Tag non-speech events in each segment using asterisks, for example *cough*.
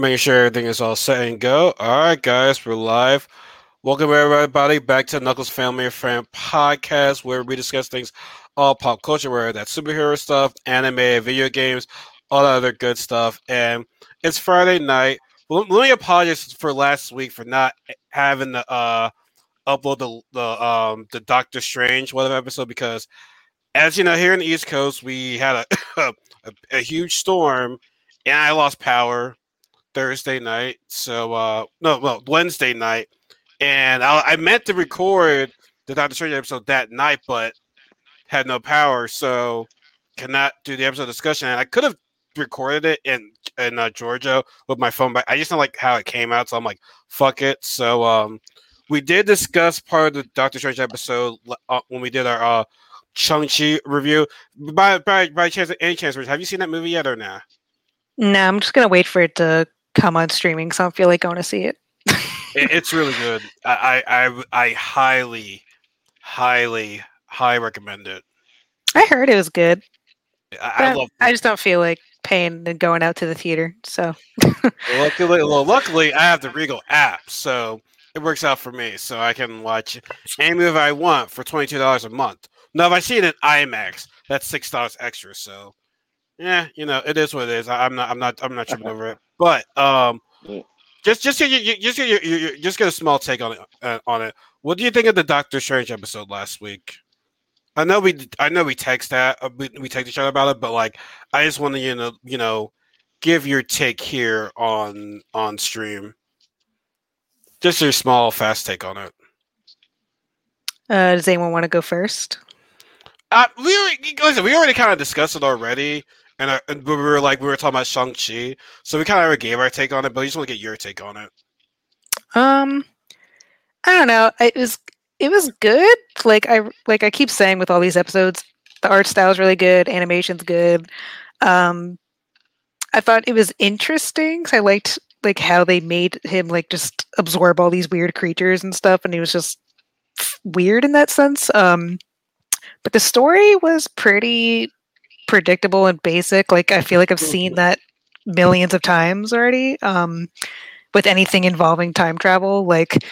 Making sure everything is all set and go. All right, guys, we're live. Welcome everybody back to Knuckles Family and Friend podcast, where we discuss things all pop culture, where that superhero stuff, anime, video games, all that other good stuff. And it's Friday night. Let me apologize for last week for not having the uh upload the the um the Doctor Strange whatever episode because as you know here in the East Coast we had a *coughs* a, a huge storm and I lost power Thursday night. So uh no well Wednesday night. And I, I meant to record the Doctor Strange episode that night, but had no power, so cannot do the episode discussion. And I could have recorded it in in uh, Georgia with my phone, but I just don't like how it came out, so I'm like, fuck it. So um, we did discuss part of the Doctor Strange episode uh, when we did our uh, Shang Chi review. By by by chance, any chance, have you seen that movie yet or not? No, I'm just gonna wait for it to come on streaming, so I don't feel like going to see it. it *laughs* it's really good. I, I I highly, highly, high recommend it. I heard it was good. I, I love. I just don't feel like paying and going out to the theater. So luckily, well, luckily, I have the Regal app, so it works out for me. So I can watch any movie I want for twenty two dollars a month. Now, if I see it in IMAX, that's six dollars extra. So, yeah, you know, it is what it is. I, am not, I'm not, I'm not *laughs* tripping over it. But um, just, just, get, you, just, get, you, you, just get a small take on it. Uh, on it. What do you think of the Doctor Strange episode last week? I know we I know we text that uh, we, we text each other about it, but like I just want to you know you know give your take here on on stream. Just your small fast take on it. Uh, does anyone want to go first? Uh, we listen, we already kind of discussed it already, and, uh, and we were like we were talking about Shang Chi, so we kind of gave our take on it, but we just want to get your take on it. Um, I don't know. It was it was good. Like I like I keep saying with all these episodes, the art style is really good, animation's good. Um, I thought it was interesting. I liked like how they made him like just absorb all these weird creatures and stuff, and he was just weird in that sense. Um, but the story was pretty predictable and basic. Like I feel like I've seen that millions of times already. Um, with anything involving time travel, like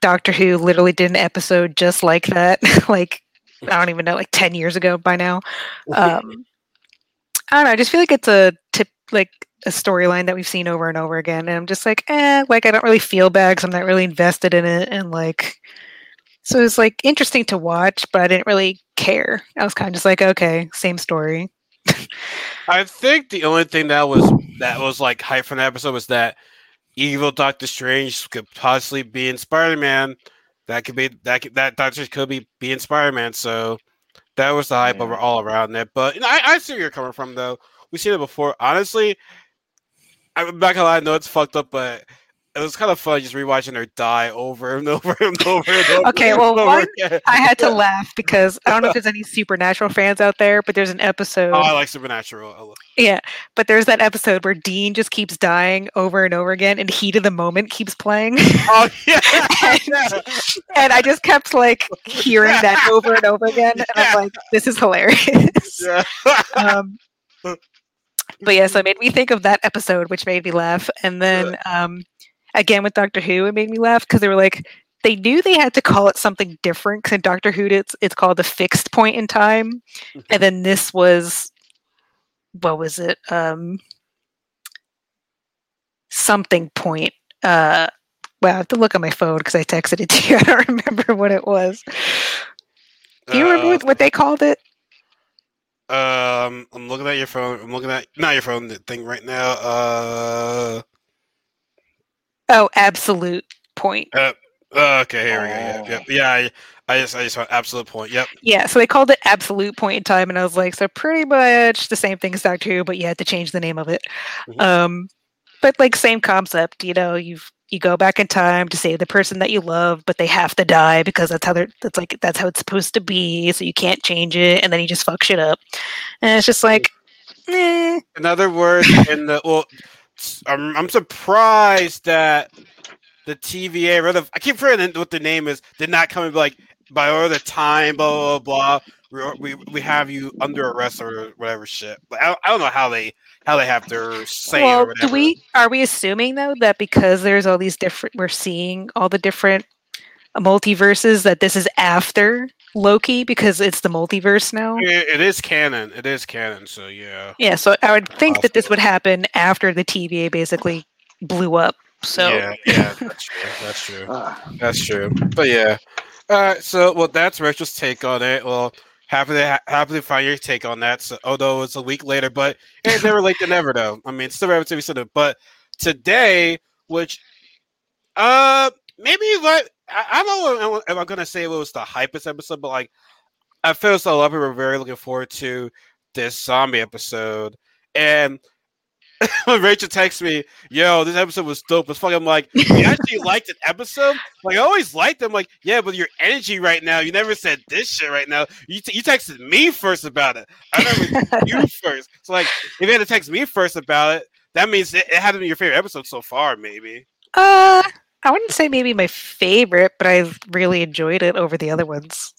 Doctor Who literally did an episode just like that, *laughs* like I don't even know, like ten years ago by now. *laughs* Um, I don't know. I just feel like it's a tip, like a storyline that we've seen over and over again, and I'm just like, eh, like I don't really feel bad because I'm not really invested in it, and like, so it was like interesting to watch, but I didn't really care. I was kind of just like, okay, same story. *laughs* I think the only thing that was that was like hype from the episode was that evil Doctor Strange could possibly be in Spider Man. That could be that could, that Doctor could be be in Spider Man. So that was the hype yeah. over all around it. But you know, I, I see where you're coming from though. We've seen it before. Honestly, I'm not gonna lie, I know it's fucked up, but it was kind of fun just rewatching her die over and *laughs* over and over and over. okay, well, one, I had to *laughs* laugh because I don't know if there's any Supernatural fans out there, but there's an episode. Oh, I like Supernatural. Yeah, but there's that episode where Dean just keeps dying over and over again, and Heat of the Moment keeps playing. Oh *laughs* yeah, and, and, I just kept like hearing that over and over again, and I'm like, this is hilarious. Yeah. um, but yeah, so it made me think of that episode, which made me laugh, and then. Um, again with Doctor Who, it made me laugh because they were like, they knew they had to call it something different because in Doctor Who it's it's called the fixed point in time, and then this was what was it? Um, something point. Uh, well, I have to look at my phone because I texted it to you. *laughs* I don't remember what it was. Do you uh, remember what they called it? Um, I'm looking at your phone. I'm looking at not your phone. The thing right now. Uh, Oh, absolute point. Uh, okay, here we go. Yep, yep. Yeah, I, I just I just want absolute point. Yep. Yeah, so they called it absolute point in time, and I was like, so pretty much the same thing as Doctor Who, but you had to change the name of it. Mm-hmm. Um, but like same concept, you know, you've you go back in time to save the person that you love, but they have to die because that's how they're that's like that's how it's supposed to be. So you can't change it, and then you just fuck shit up, and it's just like, eh. In other words, in the well, I'm, I'm surprised that the TVA, rather, I keep forgetting what the name is, did not come in like by all the time, blah blah blah. we, we, we have you under arrest or whatever shit. But I, I don't know how they how they have their say. well, or whatever. do we are we assuming though that because there's all these different we're seeing all the different multiverses that this is after Loki because it's the multiverse now? It- it is canon. It is canon. So yeah. Yeah, so I would think that this would happen after the TVA basically blew up. So yeah, yeah, that's true. That's true. That's true. But yeah. All right. So well, that's Rachel's take on it. Well, happy to ha- happy to find your take on that. So although it's a week later, but it's never late to never though. I mean, it's still relatively soon. But today, which uh maybe like I, I don't know if I'm gonna say it was the hypest episode, but like I feel though a lot of people were very looking forward to this zombie episode. And *laughs* when Rachel texts me, yo, this episode was dope as fuck. I'm like, *laughs* you actually liked an episode? Like, I always liked them. Like, yeah, but your energy right now, you never said this shit right now. You, t- you texted me first about it. I remember *laughs* you first. So, like, if you had to text me first about it, that means it, it had to be your favorite episode so far, maybe. uh I wouldn't say maybe my favorite, but I really enjoyed it over the other ones.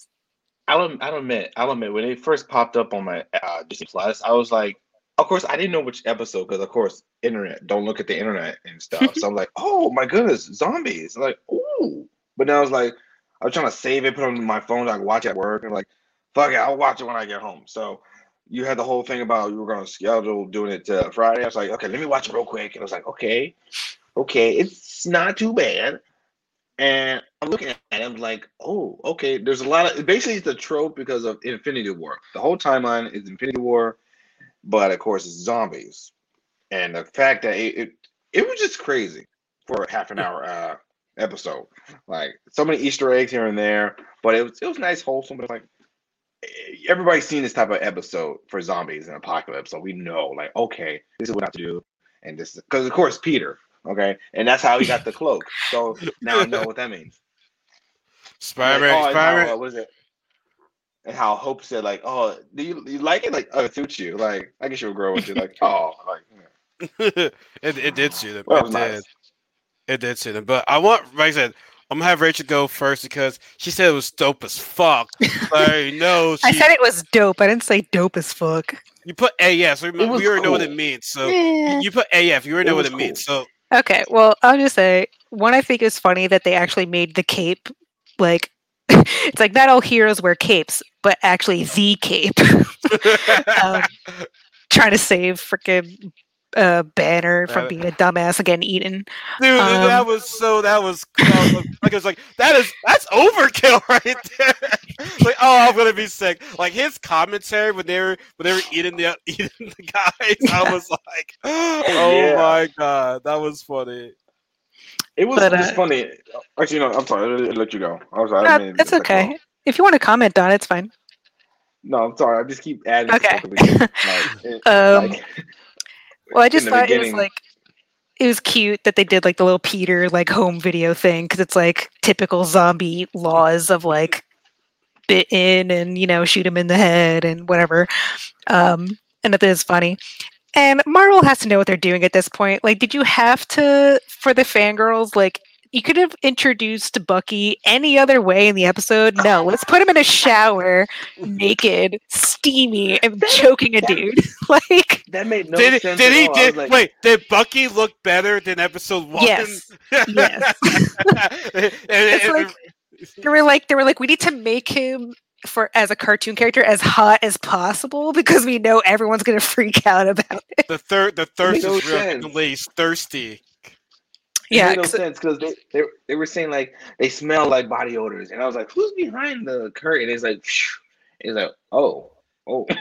I'll I'll admit I'll admit when it first popped up on my uh, Disney Plus, I was like, of course I didn't know which episode because of course internet don't look at the internet and stuff. so I'm like, *laughs* oh my goodness, zombies! I'm like, ooh. But then I was like, I was trying to save it, put it on my phone, so I could watch it at work, and like, fuck it, I'll watch it when I get home. So you had the whole thing about you were going to schedule doing it uh, Friday. I was like, okay, let me watch it real quick, and I was like, okay, okay, it's not too bad. And I'm looking at it, I'm like, oh, okay. There's a lot of basically it's a trope because of Infinity War. The whole timeline is Infinity War, but of course it's zombies. And the fact that it it, it was just crazy for a half an hour uh episode. Like so many Easter eggs here and there, but it was it was nice, wholesome, but like eh, everybody's seen this type of episode for zombies and apocalypse, so we know like okay, this is what I have to do, and this because of course Peter, okay, and that's how he got the cloak. So *laughs* now I know what that means. Spider Man. Like, oh, and Spider how, uh, what is it? And how Hope said, like, oh, do you, you like it? Like, oh, it suits you. Like, I guess you'll grow with into like, *laughs* oh, like, *laughs* it, it did suit him. Well, it it was did. nice. It did suit him. But I want, like I said, I'm gonna have Rachel go first because she said it was dope as fuck. Like, no, I said it was dope. I didn't say dope as fuck. you put AF, so we, It was we already know what it means. So Eh. you put AF, you already know what was it means. So Okay, well, I'll just say one I think is funny that they actually made the cape like *laughs* it's like not all heroes wear capes, but actually the cape. *laughs* Um, Trying to save freaking uh, Banner from Uh, being a dumbass and getting eaten. Dude, that Um, was so. That was that was- like it's like that is that's overkill *laughs* right there. *laughs* like, oh, I'm gonna be sick. Like his commentary when they were when they were eating the *laughs* eating the guys, I was like, *gasps* oh yeah. my god, that was funny. It was But, just uh, funny. Actually, no, I'm sorry. I'll let you go. I was. I No, didn't mean to that's cut you okay. off. If you want to comment on it, it's fine. No, I'm sorry. I just keep adding. Okay. stuff that we did, like, it- Um, like, Well, I just thought it was like it was cute that they did like the little Peter like home video thing because it's like typical zombie laws of like bit in and you know shoot him in the head and whatever. Um, and that is funny. And Marvel has to know what they're doing at this point. Like, did you have to for the fangirls? Like, you could have introduced Bucky any other way in the episode. No, let's put him in a shower, naked, steamy, and choking a dude. *laughs* like, that made no did sense. did he did like, wait? Did Bucky look better than episode one? Yes. *laughs* Yes. And- It's and- like- they were like they were like we need to make him for as a cartoon character as hot as possible because we know everyone's gonna freak out about it. the third the thirst no is real. sense. The lady's thirsty. It Yeah, made no 'cause- sense because they, they they were saying like they smell like body odors, and I was like, "Who's behind the curtain?" It's like, Phew. it's like, oh, oh, and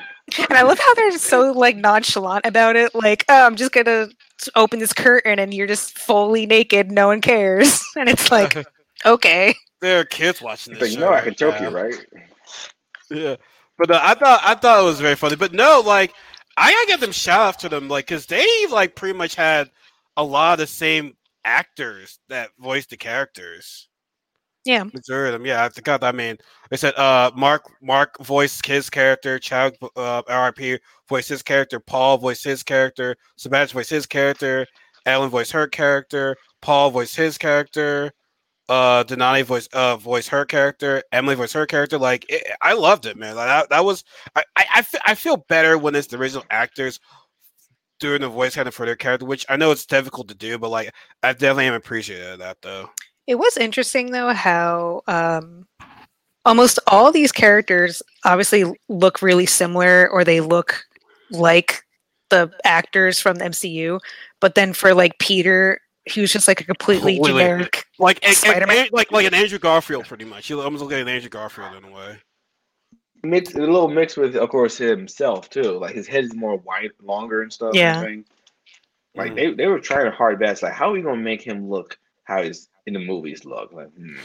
I love how they're so like nonchalant about it. Like, oh, I'm just gonna open this curtain and you're just fully naked, no one cares. *laughs* And it's like, *laughs* okay, there are kids watching it's this. like, show no, I can choke now. you, right? Yeah, but uh, I thought I thought it was very funny. But no, like I gotta give them shout out to them, like because they like pretty much had a lot of the same actors that voiced the characters. yeah, of them, yeah. I forgot. I mean, they said uh, Mark Mark voiced his character, Chad uh, RIP voiced his character, Paul voiced his character, Sebastian voiced his character, Ellen voiced her character, Paul voiced his character. uh Denani voice uh voice her character, Emily voice her character. Like it, I loved it, man. Like that, that was I I, I, I feel better when it's the original actors doing the voice kind of for their character, which I know it's difficult to do, but like I definitely am appreciative of that though. It was interesting though how um almost all these characters obviously look really similar or they look like the actors from the MCU, but then for like Peter, he was just like a completely Completely. generic. Like a- a- Spider-Man? a- like like an Andrew Garfield, pretty much. He almost look like an Andrew Garfield in a way. Mix a little mix with, of course, himself too. Like his head is more wide, longer and stuff. Yeah. and. Like Mhm. they, they were trying hard best. Like, how are we gonna make him look how he's in the movies look? Like, hmm,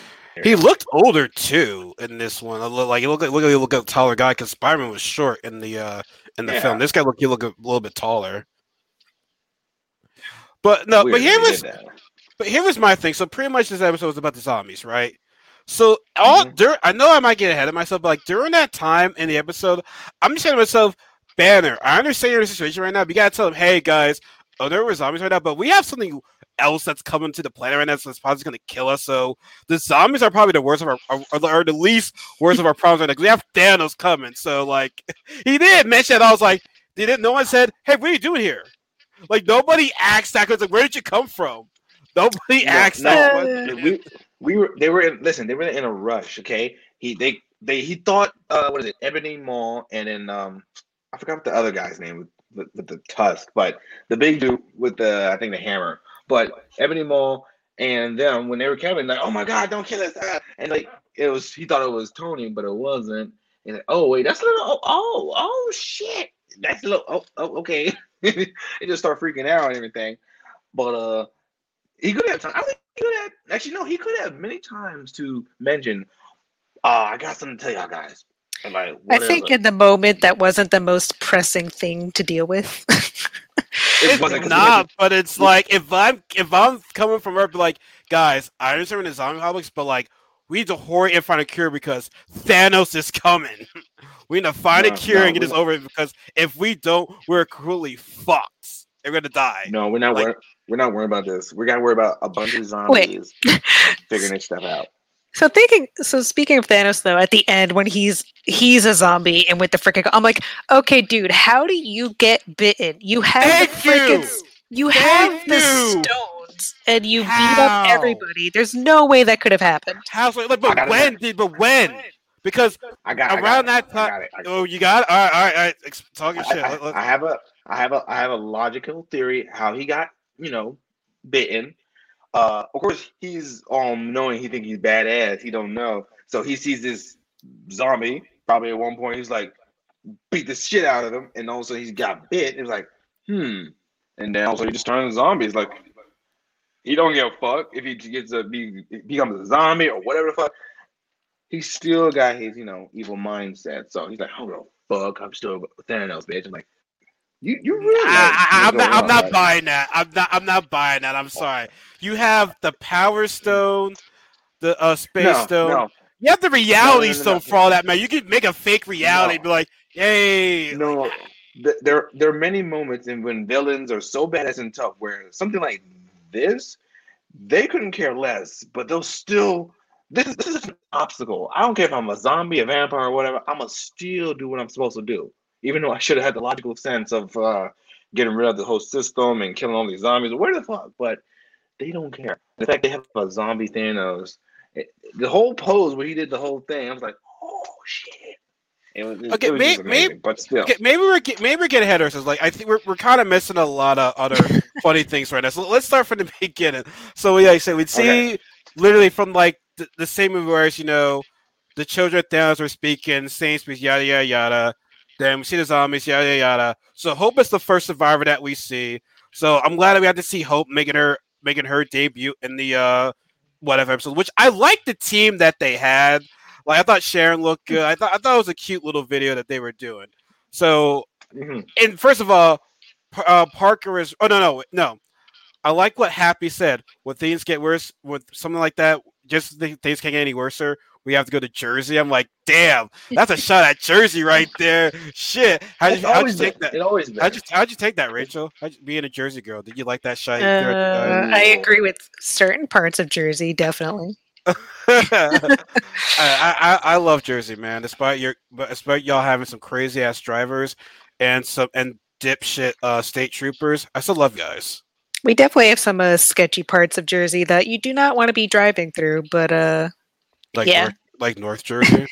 He looked older too in this one. A little- Like he looked like look like he looked like a taller guy because Spider Man was short in the uh in the Yeah. film. This guy looked he looked a little bit taller. But no, but here was but here was my thing. So pretty much this episode was about the zombies, right? So all Mhm. dur- I know I might get ahead of myself, but like during that time in the episode, I'm just saying to myself, Banner, I understand your situation right now, but you gotta tell them, hey guys, oh there were zombies right now, but we have something else that's coming to the planet right now so that's probably gonna kill us. So the zombies are probably the worst of our or, are, are the least worst of our problems right now. 'cause we have Thanos coming. So like *laughs* he did mention it. I was like, did it? no one said, Hey, what are you doing here? Like nobody asked that because like where did you come from? Nobody No, asked no. that question. we we were they were in listen they were in a rush okay? He they they he thought uh what is it Ebony Maw and then um i forgot what the other guy's name with, with, the tusk but the big dude with the i think the hammer. But Ebony Maw and them when they were coming like oh my god don't kill us. Ah. and like it was he thought it was tony but it wasn't. And like, oh wait that's a little oh oh, oh shit. That's a little oh, oh okay. *laughs* He just start freaking out and everything. But uh he could have time. I think he could have actually no, he could have many times to mention, uh, I got something to tell y'all guys. And like I think whatever. in the moment that wasn't the most pressing thing to deal with. *laughs* It wasn't 'cause It's he not, but it's like if I'm if I'm coming from Earth, like guys, I understand we're in the zombie apocalypse, but like we need to hurry and find a cure because Thanos is coming. *laughs* we need to find a cure no, and get we- this over because if we don't, we're cruelly fucked. We're gonna die. no, we're not like- worried. We're not worried about this. We got to worry about a bunch of zombies figuring this stuff out. so thinking so speaking of Thanos though, at the end when he's he's a zombie and with the freaking I'm like, okay, dude, how do you get bitten? You have the Thank you. freaking you have Thank the you. stones and you beat up everybody. There's no way that could have happened. How's like, but when did but when? Because I got I got around it. that I time, got oh, you got it. All right, all right, all right. ex- Talking I, shit. I- Let- let- I have a I have a I have a logical theory how he got you know bitten. Uh, of course he's um knowing he think he's badass. He don't know, so he sees this zombie. Probably at one point he's like beat the shit out of him, and also he's got bit. It's like hmm, and then also he just turns zombie. It's like he don't give a fuck if he gets a be becomes a zombie or whatever the fuck. He still got his you know evil mindset. So he's like, hold on, fuck, I'm still Thanos, bitch. I'm like, you you really? I, I'm not. I'm not right? buying that. I'm not. I'm not buying that. I'm sorry. You have the Power Stone, the uh, Space No, Stone. no, You have the Reality no, Stone for all that, man. You could make a fake reality, and be like, "Yay!" no. Th- There, there are many moments in when villains are so badass and tough, where something like this, they couldn't care less, but they'll still. This is this is an obstacle. I don't care if I'm a zombie, a vampire, or whatever. I'm gonna still do what I'm supposed to do, even though I should have had the logical sense of uh, getting rid of the whole system and killing all these zombies. Where the fuck? But they don't care. In fact, they have a zombie Thanos. It- the whole pose where he did the whole thing, I was like, oh shit. It was, Okay, it was may- just may- but still. Okay, maybe we're get, maybe we're getting ahead of ourselves. Like I think we're, we're kind of missing a lot of other *laughs* funny things right now. So let's start from the *laughs* beginning. So yeah, so we'd see Okay. literally from like the, the same movie where you know the children of Thanos were speaking, same speech, yada yada yada. Then we see the zombies, yada yada yada. So Hope is the first survivor that we see. So I'm glad that we had to see Hope making her making her debut in the uh whatever episode. Which I like the team that they had. Like I thought Sharon looked good. I thought I thought it was a cute little video that they were doing. So Mhm. and first of all, uh, Parker is. Oh no, no, no. I like what Happy said. When things get worse, with something like that, just th- things can't get any worser. We have to go to Jersey. I'm like, damn, that's a shot at Jersey right there. Shit, how'd you, how'd you take been. that? It always been. How'd you, how'd you take that, Rachel? How'd you, being a Jersey girl, did you like that shot? you Uh, threw at the guy? I agree with certain parts of Jersey, definitely. *laughs* I, I I love Jersey, man. Despite your, despite y'all having some crazy ass drivers and some and dipshit uh, state troopers, I still love you guys. We definitely have some uh, sketchy parts of Jersey that you do not want to be driving through, but uh, Like Yeah. North, like North Jersey,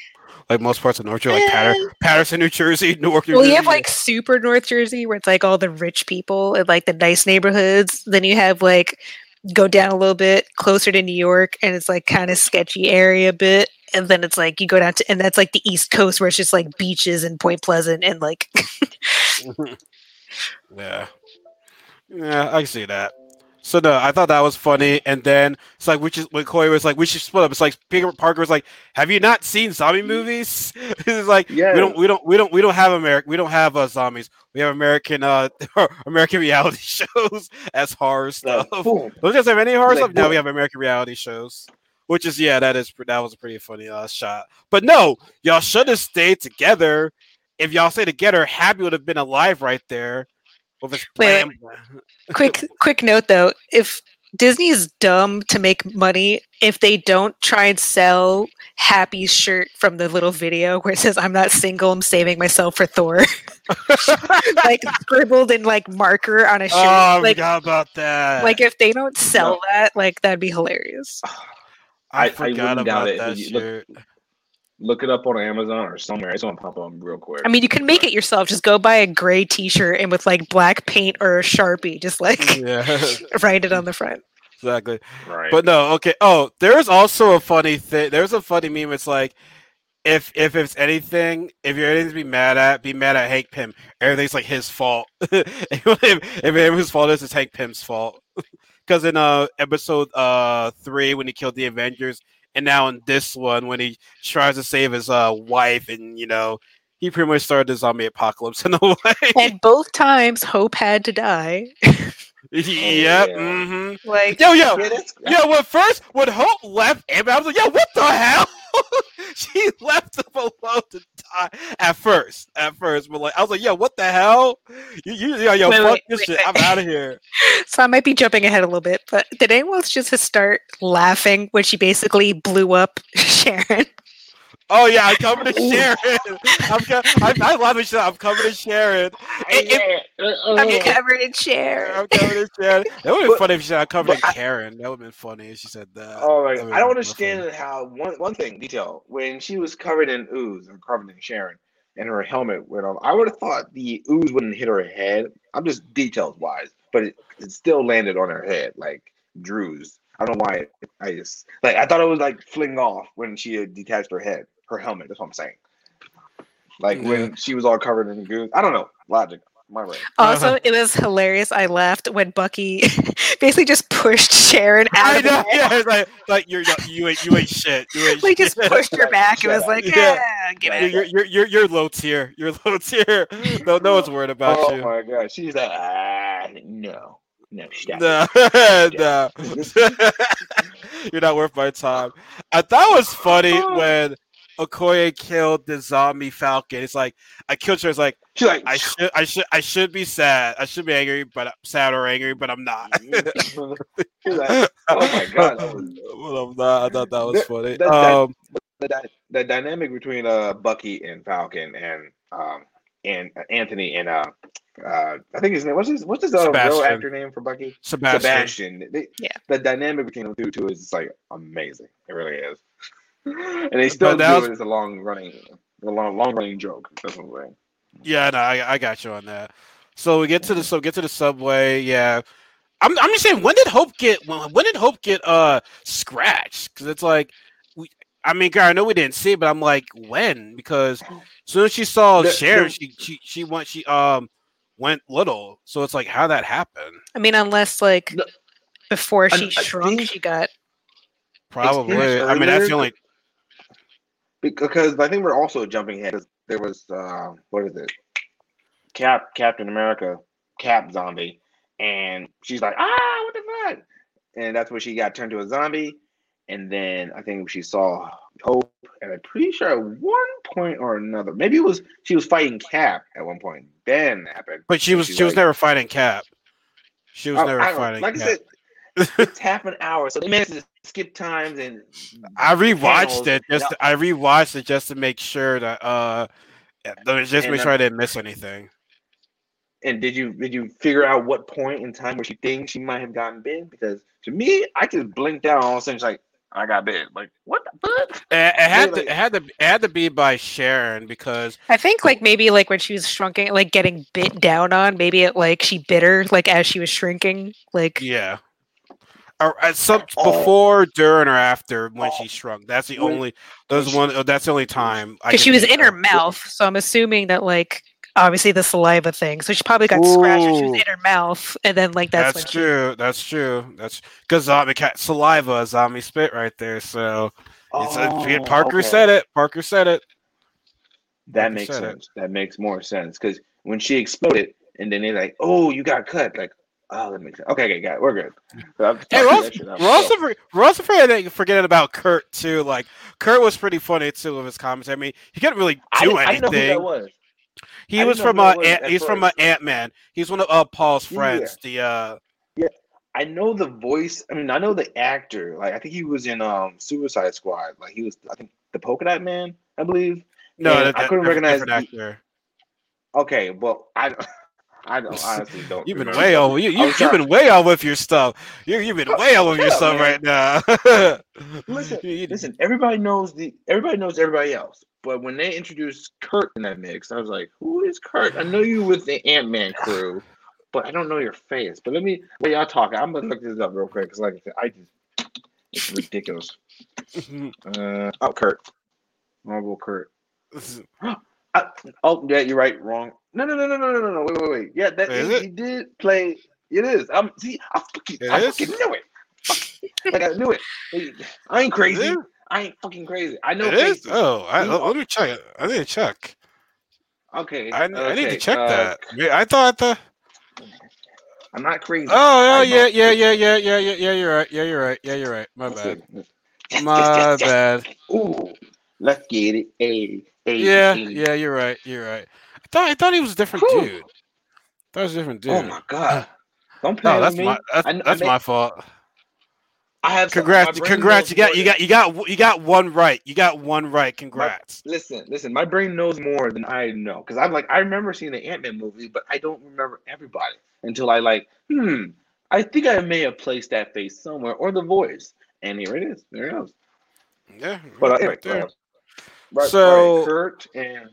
like most parts of North Jersey, like Patter, eh. Paterson, New Jersey, *laughs* Newark, New Jersey. well, Jersey. you have like super North Jersey where it's like all the rich people and like the nice neighborhoods. Then you have like go down a little bit closer to New York, and it's like kind of sketchy area a bit. And then it's like you go down to, and that's like the East Coast where it's just like beaches and Point Pleasant and like mm-hmm. yeah, yeah, I see that. So no, I thought that was funny, and then it's like, which is when Corey was like, we should split up. It's like Peter Parker was like, have you not seen zombie movies? *laughs* it's like Yeah. we don't, we don't, we don't, we don't have American, we don't have uh, zombies. We have American, uh, *laughs* American reality *laughs* shows as horror stuff. Like, boom. Don't you guys have any horror Like, stuff? No, we have American reality shows. Which is yeah, that is that was a pretty funny uh, shot. But no, y'all should have stayed together. If y'all stayed together, Happy would have been alive right there. With his Wait, plan. *laughs* quick quick note though if disney is dumb to make money if they don't try and sell happy's shirt from the little video where it says i'm not single i'm saving myself for thor *laughs* like *laughs* scribbled in like marker on a shirt oh, like forgot about that. like if they don't sell that like that'd be hilarious I, I- I forgot wouldn't doubt about it. that You look- shirt. Look it up on Amazon or somewhere. It's gonna pop up real quick. i mean you can make it yourself just go buy a gray t-shirt and with like black paint or a sharpie just like *laughs* yeah, *laughs* write it on the front exactly. right. But no, okay. Oh, there's also a funny thing. There's a funny meme. It's like, if if it's anything, if you're anything to be mad at, be mad at Hank Pym. Everything's like his fault. *laughs* if, if everyone's fault is, it's Hank Pym's fault. Because in uh episode uh three, when he killed the Avengers, and now in this one, when he tries to save his uh wife, and you know, he pretty much started the zombie apocalypse *laughs* in a way. and both times hope had to die *laughs* yep. yeah. hmm like Yo, yo, Yeah, that's- when first when Hope left Ant I was like, yo, what the hell? *laughs* *laughs* she left him alone to die at first. At first, but like I was like, yo, what the hell? You, you yo, yo, Wait, fuck wait, this wait, shit. I'm out of here. *laughs* So I might be jumping ahead a little bit, but did anyone else just start laughing when she basically blew up *laughs* Sharon? Oh yeah, I'm coming to *laughs* Sharon. I'm co- I, I love it. I'm coming to Sharon. It- it- I'm Yeah. covered in Sharon. I'm coming to Sharon. That would have been funny if she said I'm covered in Karen. That would have been funny if she said that. Oh my That god. I don't been real understand how one one thing detail when she was covered in ooze and covered in Sharon and her helmet went off. I would have thought the ooze wouldn't hit her head. I'm just details wise, but it, it still landed on her head like Drew's. I don't know why. I just like I thought it was like fling off when she had detached her head, her helmet. That's what I'm saying. Like Yeah. when she was all covered in goo. I don't know logic. My brain. Also, Uh-huh. it was hilarious. I laughed when Bucky *laughs* basically just pushed Sharon out I of the know. way. Yeah, it's like like you're you ain't you ain't shit. You ain't *laughs* Like just pushed her back. It was like, Yeah. yeah, get You're, it. you're, you're, you're, you're low tier. You're low tier. *laughs* No, no one's worried about oh you. Oh my god. She's like, ah, no, no. No, no. You're not worth my time. I thought it was funny when Okoye killed the zombie falcon. It's like I killed her. It's like She's like, I should, I should, I should be sad. I should be angry, but I'm sad or angry, but I'm not. *laughs* She's like, oh my god, that was *laughs* but I'm not. I thought that was That- funny. that- that- Um, the, dy- the dynamic between uh Bucky and Falcon and um and uh, Anthony and uh uh I think his name what's his what's his uh, real actor name for Bucky Sebastian. Sebastian. They- Yeah. the dynamic between the two two is just like amazing. It really is, and they still But that do was- it as a long running a long long running joke. That's what I'm saying. Yeah, no, I, I got you on that. So we get to the so get to the subway. Yeah, I'm I'm just saying, when did Hope get when, when did Hope get uh scratched? Because it's like we. I mean, girl, I know we didn't see it, but I'm like, when? Because as soon as she saw The- Sharon, the- she she she went she um went little. So it's like, how that happened? I mean, unless like No. before she I shrunk, think- she got. Probably. I mean, that's the only. Because I think we're also jumping ahead. There was uh, what is it? Cap Captain America, Cap zombie, and she's like, ah, what the fuck? And that's when she got turned to a zombie. And then I think she saw Hope, and I'm pretty sure at one point or another, maybe it was she was fighting Cap at one point. Then happened. But she was she was never fighting Cap. She was I- never I fighting Like I said, it's half an hour, so they managed to skip times and I rewatched panels. it just. Now- I rewatched it just to make sure that uh, just make sure I didn't miss anything. And did you did you figure out what point in time where she thinks she might have gotten bit? Because to me, I just blinked out all of a sudden. She's like, I got bit. Like what the fuck? It, it had like- to, it had to, it had to be by Sharon because I think like maybe like when she was shrinking, like getting bit down on, maybe it like she bit her like as she was shrinking. Like yeah, or at some Oh. before, during, or after when she shrunk. That's the only. Those one. uh, That's the only time. Because she was in her mouth, so I'm assuming that like obviously the saliva thing. So she probably got scratched when she was in her mouth, and then like that's, That's, when she- true. That's true. That's because zombie cat saliva zombie spit right there. So it's, Oh, Parker okay. said it. Parker said it. That Parker makes said it. sense. That makes more sense because when she exploded, and then they're like, "Oh, you got cut." Like, oh, that makes sense. Okay, okay, got it. We're good. Hey, we're also, we're, also, we're also forgetting, forgetting about Kurt too. Like Kurt was pretty funny too with his comments. I mean, he couldn't really do I didn't know who anything. that was. He was from uh, was Ant, he's from uh. Ant Man. He's one of uh, Paul's Yeah. friends. The uh, yeah, I know the voice. I mean, I know the actor. Like, I think he was in um Suicide Squad. Like, he was. I think the Polka Dot Man. I believe. no, that, I couldn't different- recognize the- actor. Okay, well, I. *laughs* I don't honestly *laughs* don't. You've been remember. way over. You, I you, you've been way off with your stuff. You, you've been way off with your *laughs* stuff right now. *laughs* Listen, Listen, everybody knows the everybody knows everybody else. But when they introduced Kurt in that mix, I was like, "Who is Kurt?" I know you with the Ant Man crew, but I don't know your face. But let me while y'all talking, I'm gonna look this up real quick because, like I said, I just it's ridiculous. Uh, oh, Kurt, Marvel Kurt. *gasps* Uh, oh, yeah, you're right. Wrong. No, no, no, no, no, no, no, no. Wait, wait, wait. Yeah, that Is he, it? he did play. It is. I'm see. I fucking, It I is? fucking knew it. Like I knew it. I ain't crazy. I ain't fucking crazy. I know It is. Oh, I, He- let, me check. I need to check. Okay. I, I need to check uh, that. I thought the. I'm not crazy. Oh, oh yeah, yeah, yeah, yeah, yeah, yeah, yeah. You're right. Yeah, you're right. Yeah, you're right. My bad. yes, My yes, yes. bad. Ooh, let's get it. Hey, hey, Yeah, hey. yeah, you're right. You're right. I thought I thought he was a different Whew. dude. That was a different dude. Oh my god. Don't play no, with that's me. my that's, I kn- I that's made- my fault. I have Congrats, my brain congrats. You got you got you got you got one right. You got one right. Congrats. Listen, listen. My brain knows more than I know because I'm like I remember seeing the Ant Man movie, but I don't remember everybody until I like. Hmm. I think I may have placed that face somewhere or the voice, and here it is. There it is. Yeah, But uh, right anyway, there. uh, right, So- right, Kurt and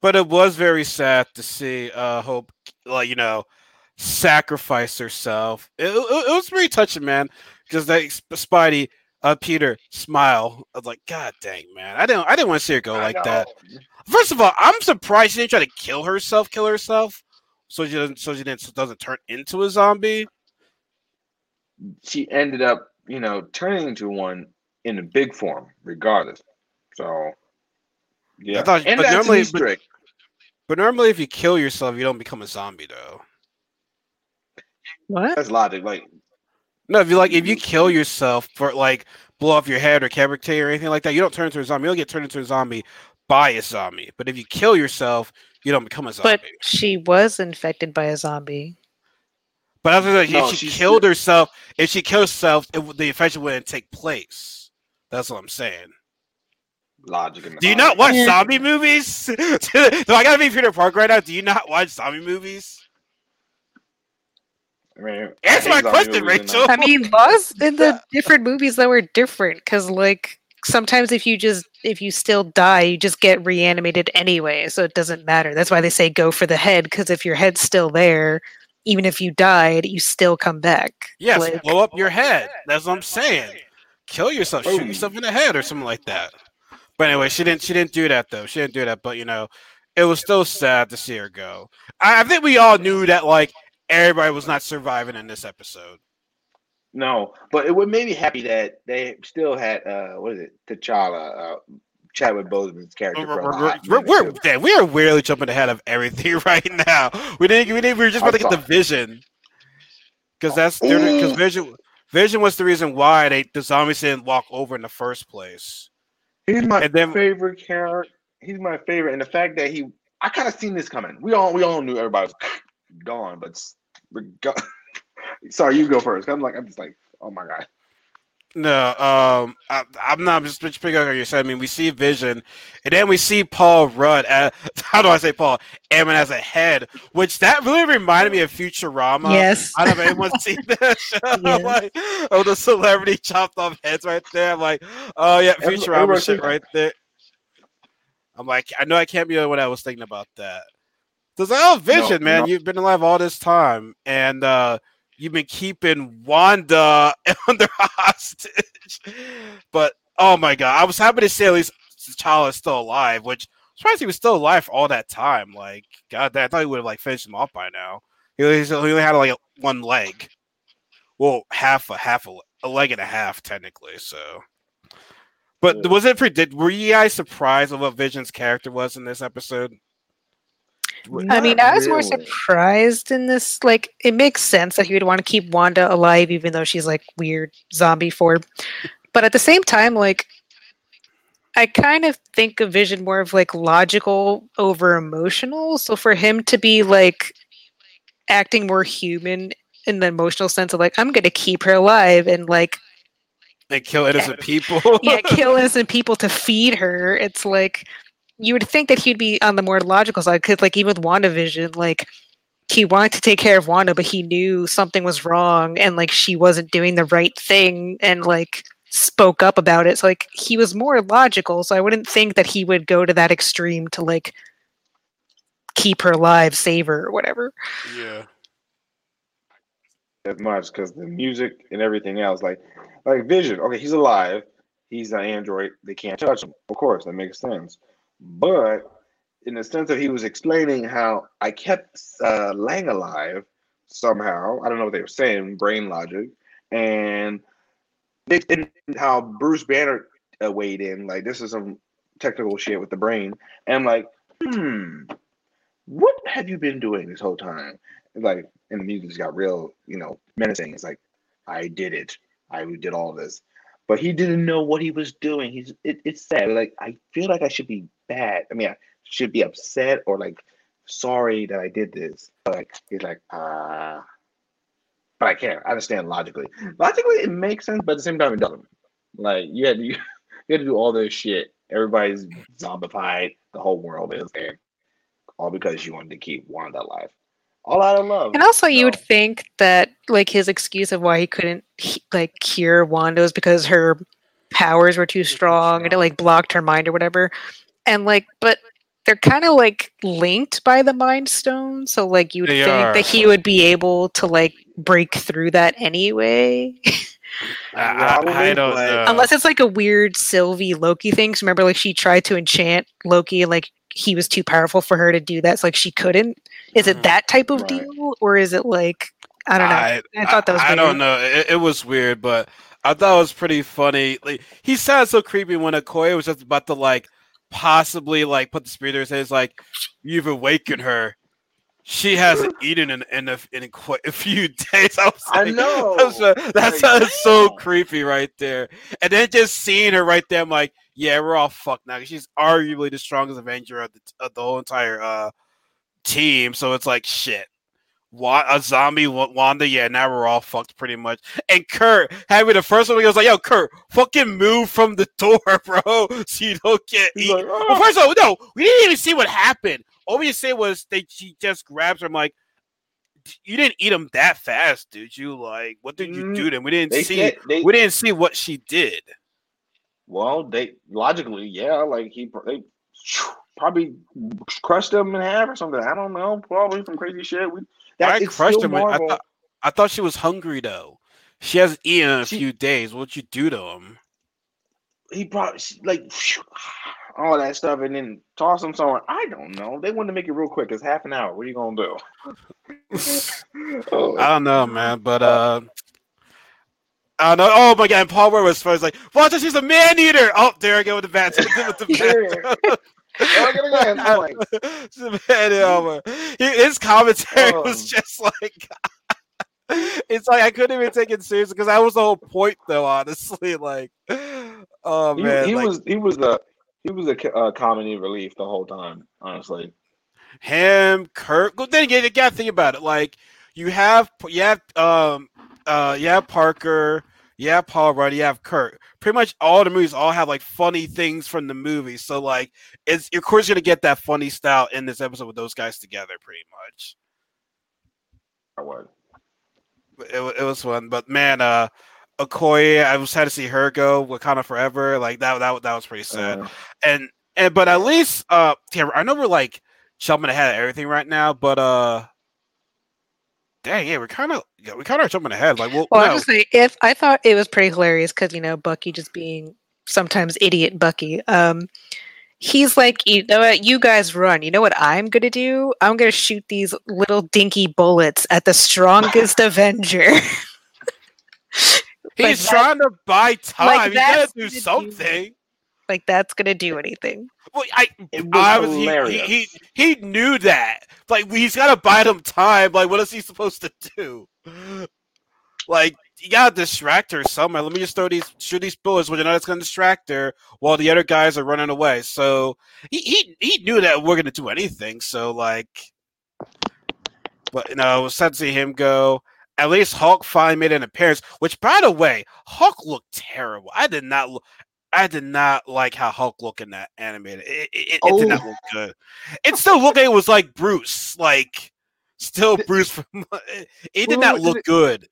But it was very sad to see uh Hope like you know sacrifice herself. It, it, it was very touching, man. Because that Spidey, uh Peter smile. I was like, God dang, man. I didn't I didn't want to see her go I like know. that. First of all, I'm surprised she didn't try to kill herself, kill herself, so she doesn't so she didn't so doesn't turn into a zombie. She ended up, you know, turning into one in a big form, regardless. So, yeah. I thought- and but that's normally- an Easter. But normally, if you kill yourself, you don't become a zombie, though. what? That's logic. Like, No, if you like, if you kill yourself for like blow off your head or cavitate or anything like that, you don't turn into a zombie. You don't get turned into a zombie by a zombie. But if you kill yourself, you don't become a zombie. But she was infected by a zombie. But I was like, No, if she killed still- herself, if she killed herself, it, the infection wouldn't take place. That's what I'm saying. Logic. And Do you not watch Yeah. zombie movies? *laughs* Do I gotta be Peter Park right now? Do you not watch zombie movies? I mean, Answer my question, Rachel. I mean, *laughs* laws in the different movies that were different because, like, sometimes if you just if you still die, you just get reanimated anyway, so it doesn't matter. That's why they say go for the head because if your head's still there, even if you died, you still come back. Yes, Like- blow up your head. That's what I'm saying. Kill yourself, shoot yourself in the head or something like that. But anyway, she didn't. She didn't do that though. She didn't do that. But you know, it was still sad to see her go. I, I think we all knew that like everybody was not surviving in this episode. No, but it would make me happy that they still had uh what is it, T'Challa, uh Chadwick Boseman's character. We're, we're, we're, we're, we are really jumping ahead of everything *laughs* right now. We didn't. We didn't. We were just about to get the vision because that's because vision. Vision was the reason why they the zombies didn't walk over in the first place. He's my then- favorite character. He's my favorite, and the fact that he, I kind of seen this coming. We all we all knew everybody was gone, but *laughs* sorry, you go first. I'm like, I'm just like, oh my god. No, um, I, am not just picking up what you said. I mean, we see Vision, and then we see Paul Rudd. As, *laughs* how do I say Paul? Emmett as a head, which that really reminded me of Futurama. Yes. I don't know if anyone's *laughs* seen that show. *laughs* Yes. like, oh, the celebrity chopped off heads right there. I'm like, oh yeah, Futurama shit right there. I'm like, I know I can't be the one that was thinking about that. So it's like, oh, Vision, no, man, no. you've been alive all this time, and uh you've been keeping Wanda *laughs* under hostage. But oh my god, I was happy to see at least T'Challa is still alive, which surprised he was still alive for all that time. Like, god I thought he would have like finished him off by now. He, he only had like one leg. Well, half a half a, a leg and a half technically. So, but was it predict? Were you guys surprised of what Vision's character was in this episode? I mean, I was really. more surprised in this. Like, it makes sense that he would want to keep Wanda alive, even though she's like weird zombie form. But at the same time, like, I kind of think of Vision more of like logical over emotional. So for him to be like acting more human in the emotional sense of like, I'm going to keep her alive and like, and kill innocent people. yeah, kill *laughs* innocent people to feed her. It's like you would think that he'd be on the more logical side because like even with WandaVision, like he wanted to take care of Wanda, but he knew something was wrong and like she wasn't doing the right thing and like spoke up about it. So like he was more logical. So I wouldn't think that he would go to that extreme to like keep her alive, save her, or whatever. Yeah. As much because the music and everything else, like like Vision, okay, he's alive. He's an android. They can't touch him. Of course, that makes sense. But in the sense that he was explaining how I kept uh, Lang alive somehow. I don't know what they were saying, brain logic, and they, and how Bruce Banner uh, weighed in. Like this is some technical shit with the brain, and I'm like, hmm, what have you been doing this whole time? Like, and the music got real, you know, menacing. It's like, I did it. I did all this but he didn't know what he was doing. He's it, it's sad. Like I feel like I should be bad. I mean, I should be upset or like sorry that I did this. But like he's like ah, uh, but I can't. I understand logically. Logically, it makes sense, but at the same time, it doesn't. Like you had to you, *laughs* you had to do all this shit. Everybody's zombified. The whole world is there, all because you wanted to keep Wanda alive all out of love. And also, so. you would think that like his excuse of why he couldn't like cure Wanda was because her powers were too strong and it like blocked her mind or whatever. And like, but they're kind of like linked by the Mind Stone, so like you would they think are. that he would be able to like break through that anyway. *laughs* I, I, don't know. Unless it's like a weird Sylvie Loki thing. So remember, like she tried to enchant Loki, and like he was too powerful for her to do that. So like she couldn't. Is it mm-hmm. that type of right. deal, or is it like I don't know? I, I thought that was. I, I don't know. It, it, was weird, but I thought it was pretty funny. Like he sounded so creepy when Okoye was just about to like possibly like put the spirit in his head. It's like you've awakened her. She hasn't *laughs* eaten in in a, in quite a few *laughs* days. I, was like, I know. That's, that's like, so creepy right there. And then just seeing her right there, I'm like, yeah, we're all fucked now. She's arguably the strongest Avenger of the, of the whole entire uh, team. So it's like shit. A zombie Wanda, yeah, now we're all fucked pretty much. And Kurt having the first one, he was like, "Yo, Kurt, fucking move from the *laughs* door, bro, *laughs* so you don't get eaten." Like, oh. well, first of all, no, we didn't even see what happened. All we say was they she just grabs her. I'm like, you didn't eat him that fast, did you? Like, what did you do mm, to him? We didn't they see. they, we didn't see what she did. Well, they logically, yeah, like he they probably crushed him in half or something. I don't know. Probably some crazy shit. We that, I crushed him. I thought, I thought she was hungry though. She hasn't eaten in a she, few days. What'd you do to him? He probably like all that stuff and then toss him somewhere. I don't know. They wanted to make it real quick. It's half an hour. What are you gonna do? *laughs* *laughs* oh. I don't know, man. But uh, I don't know. Oh my god! And Paul Ware was first like, "Watch! She's a man eater." Oh, there I go with the bats. *laughs* with the bats. *laughs* His commentary oh. was just like *laughs* it's like I couldn't even take it seriously because that was the whole point, though. Honestly, like, oh man, he, he like, was he was the he was a uh, comedy relief the whole time. Honestly, him, Kirk. Well, then again, you got to think about it. Like, you have you have um uh you have Parker, you have Paul Rudd, you have Kurt. Pretty much all the movies all have like funny things from the movie. So like, it's of course gonna get that funny style in this episode with those guys together, pretty much. I would. It, it was fun, but man, uh, Okoye, I was sad to see her go Wakanda forever. Like that, that, that was pretty sad. Uh, and and but at least uh yeah, I know we're like jumping ahead of everything right now, but uh dang yeah, we're kind of yeah, we kind of jumping ahead. Like well, Well, no, I'm just saying, if I thought it was pretty hilarious because you know Bucky just being sometimes idiot Bucky. Um, he's like, you know what, you guys run. You know what I'm gonna do? I'm gonna shoot these little dinky bullets at the strongest *laughs* Avenger. *laughs* he's that- trying to buy time. He's gotta that's do gonna do- something. Like that's gonna do anything. Well, I It was obviously he, he, he he knew that. Like he's got to buy them time. Like what is he supposed to do? *gasps* Like you gotta distract her somehow. Let me just throw these shoot these bullets, which I know it's gonna distract her while the other guys are running away. So he he, he knew that we're gonna do anything. So like, but you know, it was sad to see him go. At least Hulk finally made an appearance. Which, by the way, Hulk looked terrible. I did not. Look, I did not like how Hulk looked in that animated. It, it, it did not Oh. look good. It still looked like it was like Bruce, like still Bruce from. *laughs* It, it did not look good.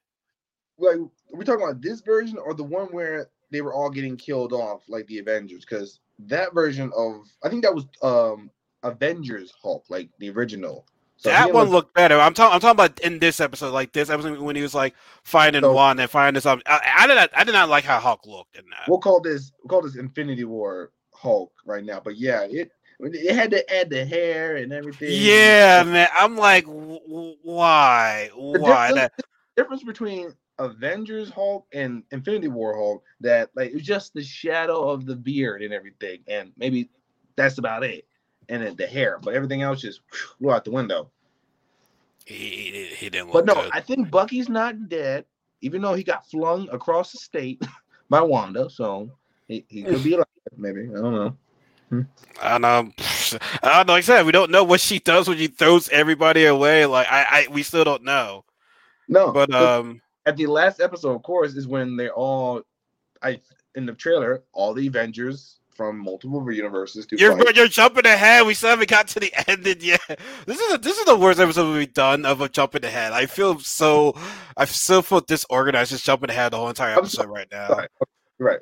Like, are we talking about this version or the one where they were all getting killed off, like the Avengers? Because that version of, I think that was um Avengers Hulk, like the original. So that one look- looked better. I'm talking. I'm talking about in this episode, like this episode when he was like finding So- one and finding something. I, I did not. I did not like how Hulk looked in that. We'll call this we'll call this Infinity War Hulk right now. But yeah, it it had to add the hair and everything. yeah, man. I'm like, w- w- why? The difference, That, difference between Avengers Hulk and Infinity War Hulk that like it was just the shadow of the beard and everything, and maybe that's about it. And then the hair, but everything else just flew out the window. he, he, didn't But no, good. I think Bucky's not dead, even though he got flung across the state *laughs* by Wanda. So he, he could be alive, maybe. I don't know. I don't know. I don't know. Like I said, we don't know what she does when she throws everybody away. Like I, I we still don't know. No, But um, at the last episode, of course, is when they're all, I in the trailer, all the Avengers from multiple universes to you're fight. you're jumping ahead. We still haven't got to the end *laughs* yet. This is a, this is the worst episode we've done of a jumping ahead. I feel so. I still feel disorganized just jumping ahead the whole entire episode right now. Sorry. Right.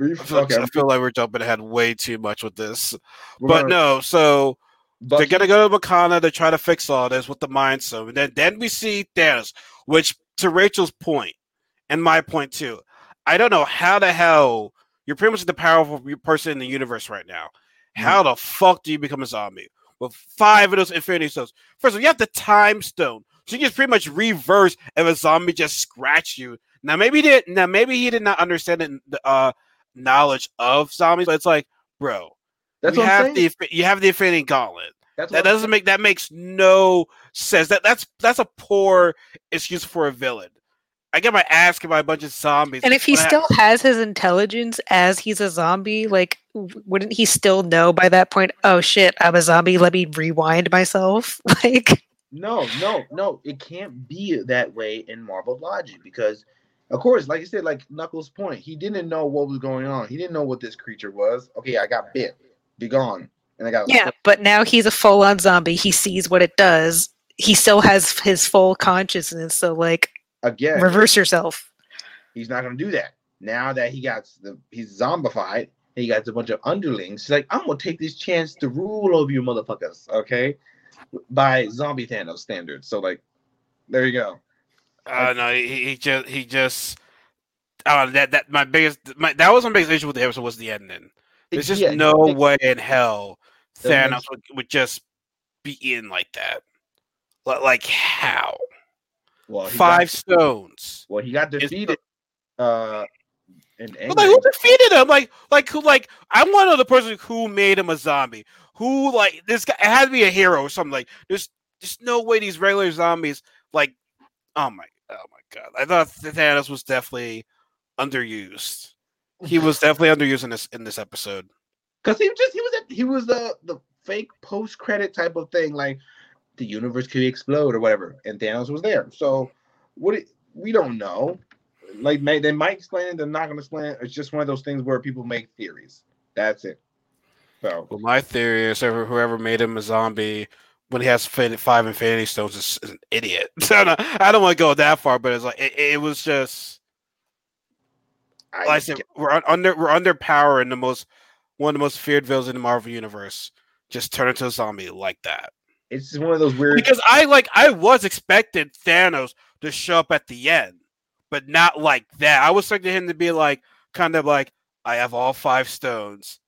I feel, Okay, I feel like we're jumping ahead way too much with this. we're But no, so they're gonna go to Wakanda to try to fix all this with the Mind Stone, and then then we see Thanos. Which, to Rachel's point, and my point too, I don't know how the hell you're pretty much the powerful person in the universe right now. How the fuck do you become a zombie with five of those Infinity Stones? First of all, you have the Time Stone, so you can pretty much reverse if a zombie just scratch you. Now maybe he did. Now maybe he did not understand the uh, knowledge of zombies, but it's like, bro, That's you have the you have the Infinity Gauntlet. That's That what I'm doesn't make that makes no sense. That that's that's a poor excuse for a villain. I get my ass kicked by a bunch of zombies. And if he when I- still has his intelligence as he's a zombie, like wouldn't he still know by that point? Oh shit, I'm a zombie. Let me rewind myself. *laughs* Like No, no, no. It can't be that way in Marvel logic because, of course, like I said, like Knuckles' point, he didn't know what was going on. He didn't know what this creature was. Okay, I got bit, be gone, and I got yeah, but now he's a full-on zombie. He sees what it does. He still has his full consciousness. So like, again. reverse yourself. He's not gonna do that now that he got the he's zombified. and He got a bunch of underlings. He's like, I'm gonna take this chance to rule over you, motherfuckers. Okay, by zombie Thanos standards. So like, there you go. uh, no, he, he just he just. Oh, that that my biggest my, that was my biggest issue with the episode was the ending. There's just Yeah, no way in hell Doesn't Thanos would, would just be in like that. Like how? Well, Five Got, stones. well, he got defeated. Uh, in like, who defeated him? Like, like who? Like, I want to know the person who made him a zombie. Who, like, this guy? It had to be a hero or something. Like, there's, there's no way these regular zombies. Like, oh my, oh my god! I thought Thanos was definitely underused. He was definitely underused in this in this episode. *laughs* because he just he was at, he was the the fake post credit type of thing, like the universe could explode or whatever, and Thanos was there. So what? It, we don't know. like may, they might explain it, they're not gonna explain it. It's just one of those things where people make theories. That's it. So Well, my theory is whoever, whoever made him a zombie when he has five Infinity Stones is, is an idiot. So *laughs* no, I don't want to go that far, but it's like it, it was just I, like I said we're under we're underpowering the most one of the most feared villains in the Marvel universe. Just turn into a zombie like that. It's just one of those weird. Because I like I was expecting Thanos to show up at the end, but not like that. I was expecting him to be like kind of like I have all five stones.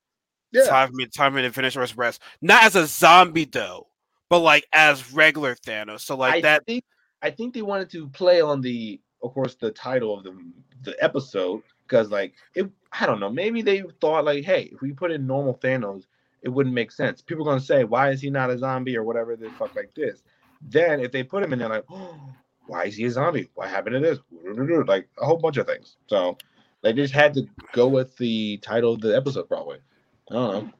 yeah, Time for me, time for me to finish rest rest. Not as a zombie though, but like as regular Thanos. So like I that. think I think they wanted to play on the, of course, the title of the the episode because like it. I don't know. Maybe they thought like, hey, if we put in normal Thanos, it wouldn't make sense. People are gonna say, why is he not a zombie or whatever the fuck like this. Then if they put him in there, like, oh, why is he a zombie? What happened to this? *laughs* Like a whole bunch of things. So they just had to go with the title of the episode, probably. I don't know.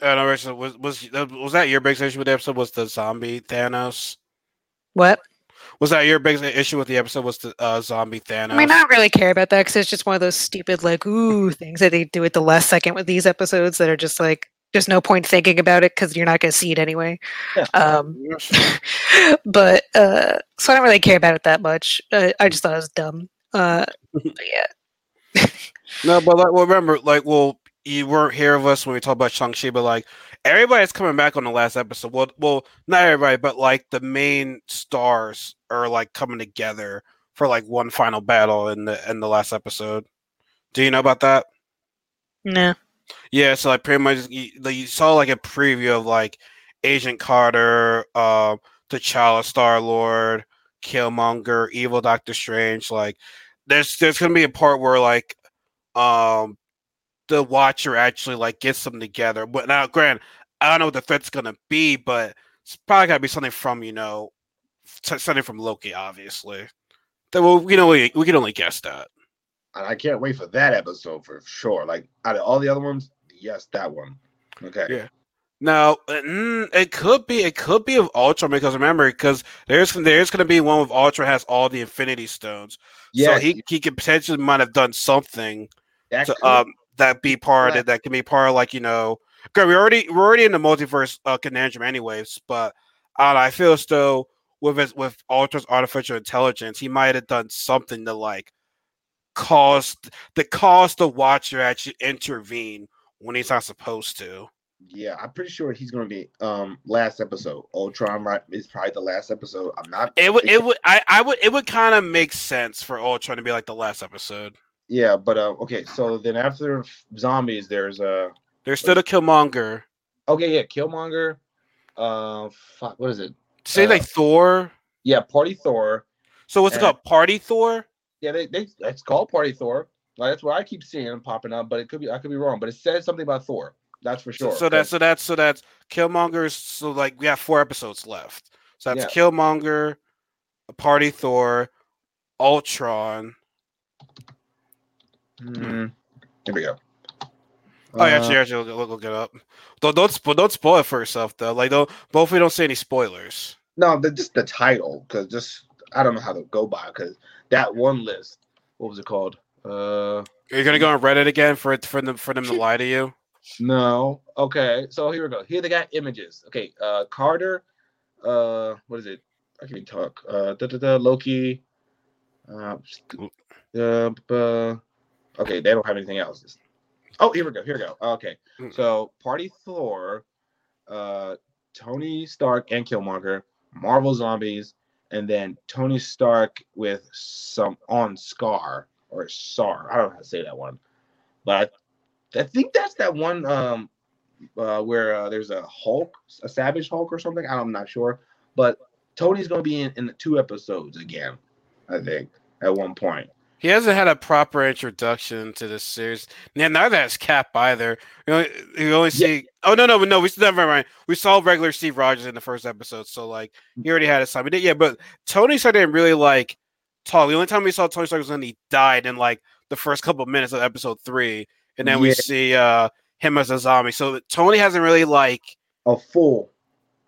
I don't know, Rachel, was was was that your big issue with the episode? Was the zombie Thanos? What? Was that your biggest issue with the episode? Was the uh, zombie Thanos? I mean, I don't really care about that because it's just one of those stupid, like, ooh, things that they do at the last second with these episodes that are just like, there's no point thinking about it because you're not going to see it anyway. Yeah. Um, *laughs* but uh, so I don't really care about it that much. Uh, I just thought it was dumb. Uh, but yeah, *laughs* No, but like, well, remember, like, well, you weren't here with us when we talked about Shang Chi, but like, everybody's coming back on the last episode. Well, well, not everybody, but like the main stars are like coming together for like one final battle in the in the last episode. Do you know about that? no. Yeah, so like pretty much you, you saw like a preview of like Agent Carter, um, T'Challa, Star Lord, Killmonger, Evil Doctor Strange. Like, there's there's gonna be a part where like, um, the Watcher actually like gets them together. But now, Grant, I don't know what the threat's gonna be, but it's probably gotta be something from you know, something from Loki, obviously. That well, you know, we we can only guess that. I can't wait for that episode for sure. Like out of all the other ones, yes, that one. Okay. Yeah. Now, mm, it could be it could be of Ultron because remember because there's there's going to be one with Ultron has all the Infinity Stones, Yeah. so he he could potentially might have done something that to could- um that be part of it that can be part of like you know okay we already we're already in the multiverse uh, conundrum anyways, but I know, I feel as though with his, with Ultron's artificial intelligence he might have done something to like cause to cause the Watcher actually intervene when he's not supposed to. yeah, I'm pretty sure he's gonna be um last episode. Ultron right is probably the last episode. I'm not It would, it would, I, I would, it would kind of make sense for Ultron to be like the last episode. yeah, but uh okay, so then after zombies, there's uh There's still a Killmonger. okay, yeah, Killmonger. Uh fuck, what is it? Say Uh, like Thor. Yeah, Party Thor. So what's it uh, called? Party Thor. Yeah, they, they it's called Party Thor. Like, that's what I keep seeing them popping up, but it could be I could be wrong. But it says something about Thor. That's for sure. so that's so that's so that's Killmonger's. So like we have four episodes left. So that's Yeah. Killmonger, Party Thor, Ultron. Mhm. Here we go. Oh, Uh, actually, actually, look, look it up. Don't don't, spo- don't spoil it for yourself though. Like don't both we don't say any spoilers. no, the, just the title, because just I don't know how to go by, because that one list. What was it called? Uh, Are you gonna go on Reddit again for it for them for them to lie to you? no. Okay, so here we go. Here they got images. Okay, uh, Carter. Uh, what is it? I can talk. Uh, da, da, da, Loki. Uh, uh, uh, okay, they don't have anything else. Oh, here we go. Here we go. Okay, Hmm. so Party Thor, uh, Tony Stark and Killmonger, Marvel Zombies, and then Tony Stark with some on Scar or Sar. I don't know how to say that one, but I, I think that's that one um, uh, where uh, there's a Hulk, a Savage Hulk or something. I'm not sure, but Tony's gonna be in, in the two episodes again. I think at one point. He hasn't had a proper introduction to this series. Yeah, neither has Cap either. You only, you only see. Oh no, no, no. We never mind. We saw regular Steve Rogers in the first episode, so like he already had his time. We did, yeah, but Tony Stark didn't really like talk. The only time we saw Tony Stark was when he died in like the first couple of minutes of episode three, and then we see uh him as a zombie. So Tony hasn't really like A full,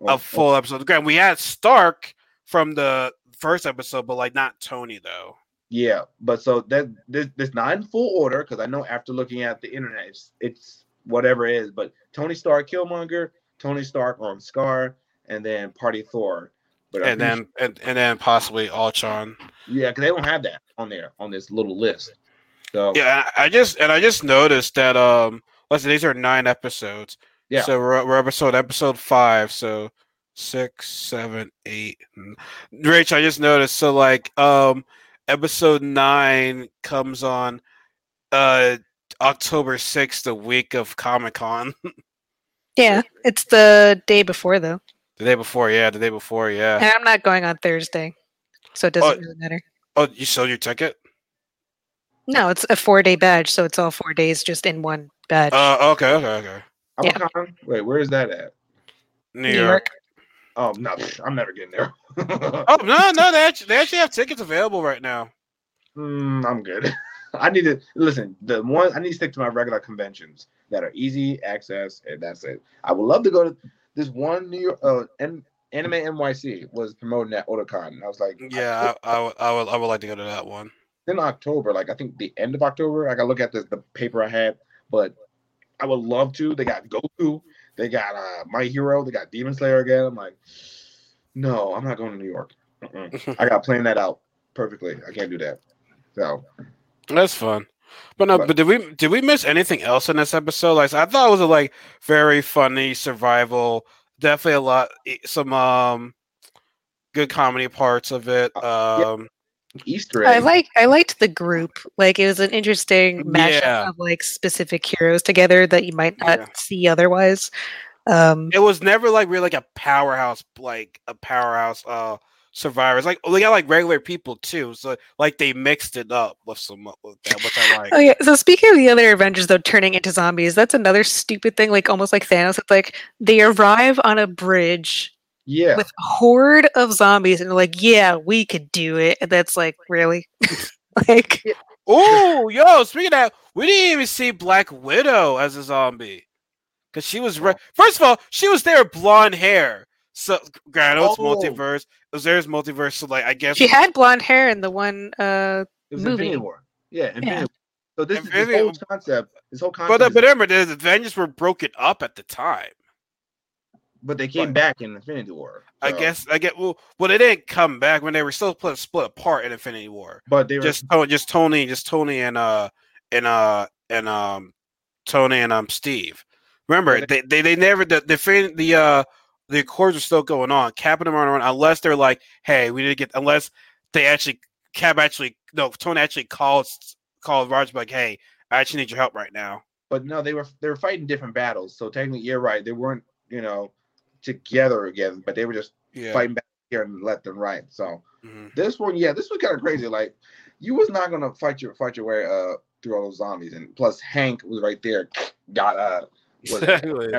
a full episode. Again, we had Stark from the first episode, but like not Tony though. Yeah, but so that this this not in full order because I know after looking at the internet, it's, it's whatever it is. But Tony Stark, Killmonger, Tony Stark on Scar, and then Party Thor. But and then and, and then possibly Ultron. sure- yeah, because they don't have that on there on this little list. So Yeah, I just and I just noticed that um, let's see, these are nine episodes. Yeah. So we're, we're episode episode five. So six, seven, eight. Rich, I just noticed. So like um, episode nine comes on uh October sixth, the week of Comic Con. *laughs* Yeah, it's the day before though, the day before, yeah, the day before, yeah. and I'm not going on Thursday, so it doesn't Oh. really matter. Oh, you sold your ticket? No, it's a four day badge, so it's all four days just in one badge. Uh, okay, okay, okay. Yeah. Wait, where is that at? New, New York. York. Oh no, *laughs* I'm never getting there. *laughs* Oh no, no, they actually, they actually have tickets available right now. Mm, I'm good. *laughs* I need to listen. The one I need to stick to my regular conventions that are easy access, and that's it. I would love to go to this one New York uh, N- Anime NYC was promoting that Otakon. I was like, Yeah, I, I, would, I would, I would like to go to that one. in October, like I think the end of October. I got to look at the, the paper I had, but I would love to. They got Goku, they got uh, My Hero, they got Demon Slayer again. I'm like, no, I'm not going to New York. *laughs* I got to plan that out perfectly. I can't do that. So That's fun. But no, But- but did we did we miss anything else in this episode? Like I thought it was a like very funny survival. Definitely a lot some um good comedy parts of it. Uh, Um Easter I like I liked the group. Like it was an interesting mashup Yeah. of like specific heroes together that you might not Yeah. see otherwise. Um, it was never like really like a powerhouse like a powerhouse uh survivors. Like they got like regular people too. So like they mixed it up with some with that which I like. oh yeah. So speaking of the other Avengers though turning into zombies, that's another stupid thing. Like almost like Thanos. It's like they arrive on a bridge yeah. with a horde of zombies, and they're like, "Yeah, we could do it." And that's like really, *laughs* like Oh, yo, speaking of that, we didn't even see Black Widow as a zombie. Because she was, re- first of all, she was there blonde hair. So, granted, it's Oh. multiverse. It was there's multiverse. So, like, I guess. she had blonde hair in the one. uh It was movie. Infinity War. Yeah, Infinity Yeah. War. So this, Infinity- this whole concept, this whole concept, but, uh, is- but remember, the Avengers were broken up at the time. But they came back in Infinity War. I guess, I get, well, well, they didn't come back when they were still split, split apart in Infinity War. but they were Just, oh, just Tony, just Tony and, uh, and, uh, and, um, Tony and, um, Steve. Remember, they, they, they never, the, the, the, uh, the accords are still going on. Cap and them are on unless they're like, hey, we need to get unless they actually Cap actually no Tony actually calls called Roger like, hey, I actually need your help right now. but no, they were they were fighting different battles. So technically, you're right. They weren't, you know, together again, but they were just Yeah. fighting back here and left and right. So Mhm. this one, yeah, this was kind of crazy. Like you was not gonna fight your fight your way uh through all those zombies, and plus Hank was right there, got uh, *laughs* Exactly.